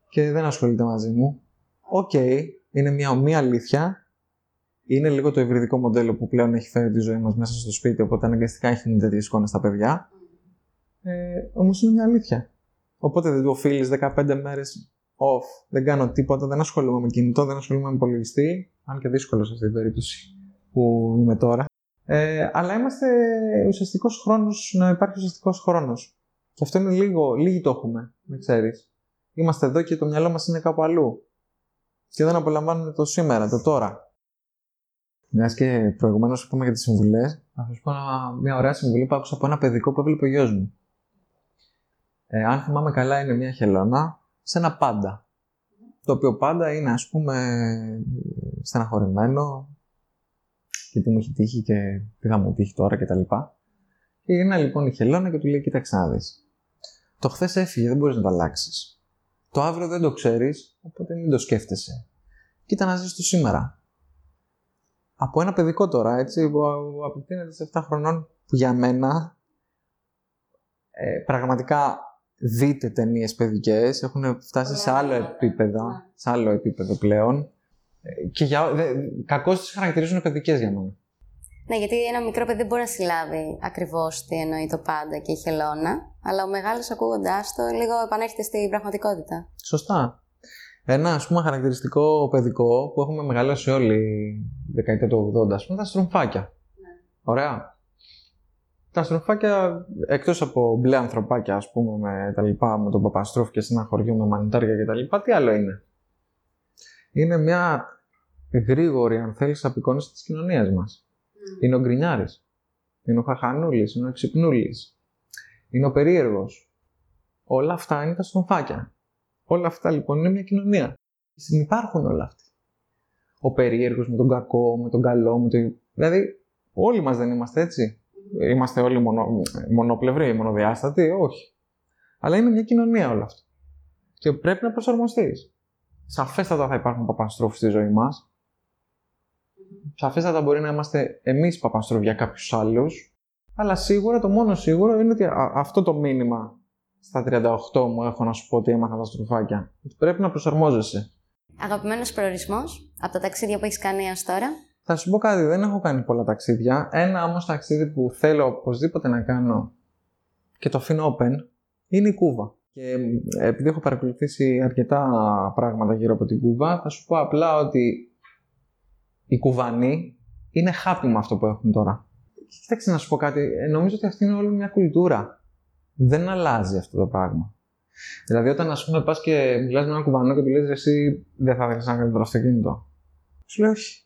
και δεν ασχολείται μαζί μου. Οκ, είναι μια ωμή αλήθεια. Είναι λίγο το ευρυδικό μοντέλο που πλέον έχει φέρει τη ζωή μας μέσα στο σπίτι, οπότε αναγκαστικά έχουν τέτοιες εικόνες στα παιδιά. Ε, Όμως είναι μια αλήθεια. Οπότε δεν του οφείλεις 15 μέρες off, δεν κάνω τίποτα, δεν ασχολούμαι με κινητό, δεν ασχολούμαι με υπολογιστή. Αν και δύσκολο σε αυτή την περίπτωση που είμαι τώρα. Ε, αλλά είμαστε ουσιαστικός χρόνος να υπάρχει ουσιαστικός χρόνος. Και αυτό είναι λίγο, λίγοι το έχουμε, δεν ξέρεις. Είμαστε εδώ και το μυαλό μας είναι κάπου αλλού. Και δεν απολαμβάνουμε το σήμερα, το τώρα. Μιας και προηγουμένως είπαμε για τις συμβουλές, θα σας πω ένα- μια ωραία συμβουλή που άκουσα από ένα παιδικό που έβλεπε ο γιος μου. Ε, αν θυμάμαι καλά, είναι μια χελώνα σε ένα πάντα. Το οποίο πάντα είναι, ας πούμε, στεναχωρημένο, γιατί μου έχει τύχει και τι θα μου τύχει τώρα κτλ. Και γυρνάει λοιπόν η χελώνα και του λέει: Κοίταξε να δεις. Το χθες έφυγε, δεν μπορείς να το αλλάξεις. Το αύριο δεν το ξέρεις, οπότε μην το σκέφτεσαι. Κοίτα να ζεις το σήμερα. Από ένα παιδικό τώρα, έτσι, που απευθύνεται σε 7 χρονών, που για μένα ε, πραγματικά δείτε ταινίες παιδικές, έχουν φτάσει σε άλλο επίπεδο, σε άλλο επίπεδο πλέον. Ε, Και για, δε, κακώς τις χαρακτηρίζουν παιδικές για μένα. Ναι, γιατί ένα μικρό παιδί μπορεί να συλλάβει ακριβώς τι εννοεί το πάντα και η χελώνα, αλλά ο μεγάλος ακούγοντάς το λίγο επανέρχεται στην πραγματικότητα. Σωστά. Ένα ας πούμε χαρακτηριστικό παιδικό που έχουμε μεγαλώσει όλοι η δεκαετία του 80, ας πούμε, τα στρομφάκια. Ωραία. Τα στρομφάκια, εκτός από μπλε ανθρωπάκια, ας πούμε, με τα λοιπά, με τον παπαστρόφ και συναχωριού με μανιτάρια και τα λοιπά, τι άλλο είναι; Είναι μια γρήγορη, αν θέλεις, απεικόνιση της κοινωνίας μας. Είναι ο Γκρινιάρης. Είναι ο Χαχανούλης. Είναι ο Εξυπνούλης. Είναι ο Περίεργος. Όλα αυτά είναι τα στρομφάκια. Όλα αυτά λοιπόν είναι μια κοινωνία. Συνυπάρχουν όλα αυτά. Ο περίεργος με τον κακό, με τον καλό, με τον... Δηλαδή, όλοι μας δεν είμαστε έτσι. Είμαστε όλοι μονο... μονοπλευροί, μονοδιάστατοι, όχι. Αλλά είναι μια κοινωνία όλα αυτά. Και πρέπει να προσαρμοστείς. Σαφέστατα θα υπάρχουν παπαστρόφοι στη ζωή μας. Σαφέστατα μπορεί να είμαστε εμείς παπαστρόφοι για κάποιους άλλους. Αλλά σίγουρα το μόνο σίγουρο είναι ότι α- αυτό το μήνυμα στα 38 μου έχω να σου πω ότι έμαθα τα στροφάκια. Ότι πρέπει να προσαρμόζεσαι. Αγαπημένος προορισμός από τα ταξίδια που έχεις κάνει έως τώρα; Θα σου πω κάτι, δεν έχω κάνει πολλά ταξίδια. Ένα όμως ταξίδι που θέλω οπωσδήποτε να κάνω και το αφήνω open είναι η Κούβα. Και ε, επειδή έχω παρακολουθήσει αρκετά πράγματα γύρω από την Κούβα, θα σου πω απλά ότι οι Κουβανοί είναι happy με αυτό που έχουν τώρα. Κοίταξε να σου πω κάτι, ε, νομίζω ότι αυτή είναι όλη μια κουλτούρα. Δεν αλλάζει αυτό το πράγμα. Δηλαδή, όταν ας πούμε πας και μιλάς με έναν κουβανό και του λες εσύ δεν θα ήθελε να κάνεις το αυτοκίνητο. Σου λέει όχι.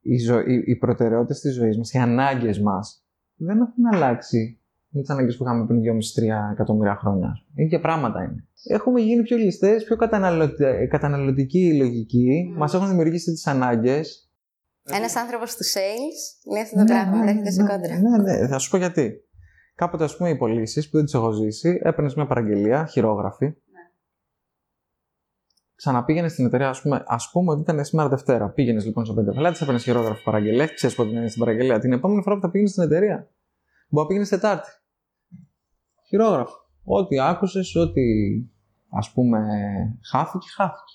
Οι, ζω... οι, οι προτεραιότητες της ζωής μας, οι ανάγκες μας δεν έχουν αλλάξει με τις ανάγκε που είχαμε πριν 2,5-3 εκατομμύρια χρόνια. ίδια πράγματα είναι. Έχουμε γίνει πιο ληστές, πιο καταναλωτη... καταναλωτική λογική, Mm. μας έχουν δημιουργήσει τις ανάγκες. Ένας άνθρωπος του sales λέει αυτό το πράγμα, δεν έρχεται σε κόντρα. Ναι, ναι, θα σου πω γιατί. Κάποτε, ας πούμε, οι πωλήσεις που δεν τις έχω ζήσει, έπαιρνες μια παραγγελία, χειρόγραφη. Ξαναπήγαινες στην εταιρεία, ας πούμε, ας πούμε ότι ήταν σήμερα Δευτέρα. Πήγαινες λοιπόν στο πέντε πελάτες, έπαιρνες χειρόγραφη παραγγελία, ξέρεις πότε είναι στην παραγγελία. Την επόμενη φορά που θα πήγαινες στην εταιρεία. Μπορεί να πήγαινε Τετάρτη. Χειρόγραφο. Ό,τι άκουσες, ό,τι ας πούμε χάθηκε, χάθηκε.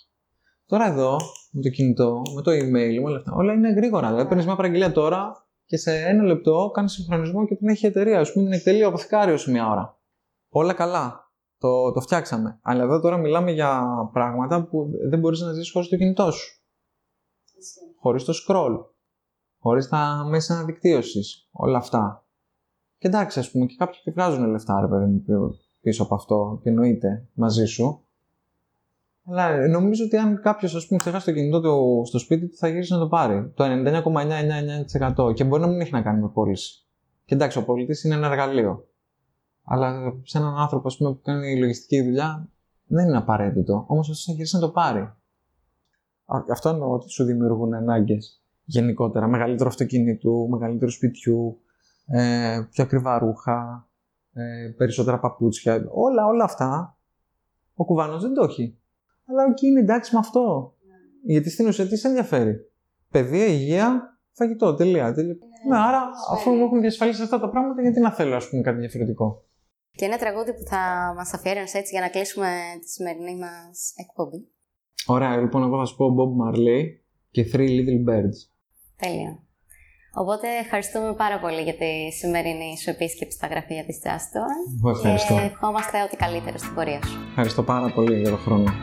Τώρα εδώ, με το κινητό, με το email, με όλα αυτά, όλα είναι γρήγορα. Δηλαδή, παίρνεις μια παραγγελία τώρα και σε ένα λεπτό κάνεις συγχρονισμό και την έχει η εταιρεία. Α πούμε, την εκτελεί ο αποθηκάριο σε μια ώρα. Όλα καλά. Το, το φτιάξαμε. Αλλά εδώ τώρα μιλάμε για πράγματα που δεν μπορείς να ζήσει χωρίς το κινητό σου. Χωρίς το scroll. Χωρίς τα μέσα αναδικτύωση. Όλα αυτά. Και εντάξει, α πούμε, και κάποιοι και βγάζουν λεφτά, ρε παιδί μου, πίσω από αυτό και εννοείται μαζί σου. Αλλά νομίζω ότι αν κάποιο ξεχάσει το κινητό του στο σπίτι του, θα γυρίσει να το πάρει. Το 99,999% και μπορεί να μην έχει να κάνει με πώληση. Και εντάξει, ο πολιτή είναι ένα εργαλείο. Αλλά σε έναν άνθρωπο ας πούμε, που κάνει λογιστική δουλειά δεν είναι απαραίτητο. Όμω αυτό θα γυρίσει να το πάρει. Α, Αυτό εννοώ ότι σου δημιουργούν ανάγκε γενικότερα. Μεγαλύτερο αυτοκίνητου, μεγαλύτερο σπιτιού, ε, πιο ακριβά ρούχα, ε, περισσότερα παπούτσια. Όλα, όλα αυτά ο κουβανό δεν το έχει. Αλλά εκεί είναι εντάξει με αυτό. Γιατί στην ουσία τι σε ενδιαφέρει; Παιδεία, υγεία Φαγητό, τελεία. τελεία. Ναι, άρα αφού μου έχουν διασφαλίσει αυτά τα πράγματα, γιατί να θέλω ας πούμε, κάτι διαφορετικό; Και ένα τραγούδι που θα μας αφιέρωνες έτσι για να κλείσουμε τη σημερινή μας εκπομπή. Ωραία, λοιπόν, εγώ θα σου πω Bob Marley και Three Little Birds. Τέλειο. Οπότε ευχαριστούμε πάρα πολύ για τη σημερινή σου επίσκεψη στα γραφεία της Just One. Εγώ ευχαριστώ. Και ευχόμαστε ό,τι καλύτερο στην πορεία σου. Ευχαριστώ πάρα πολύ για τον χρόνο.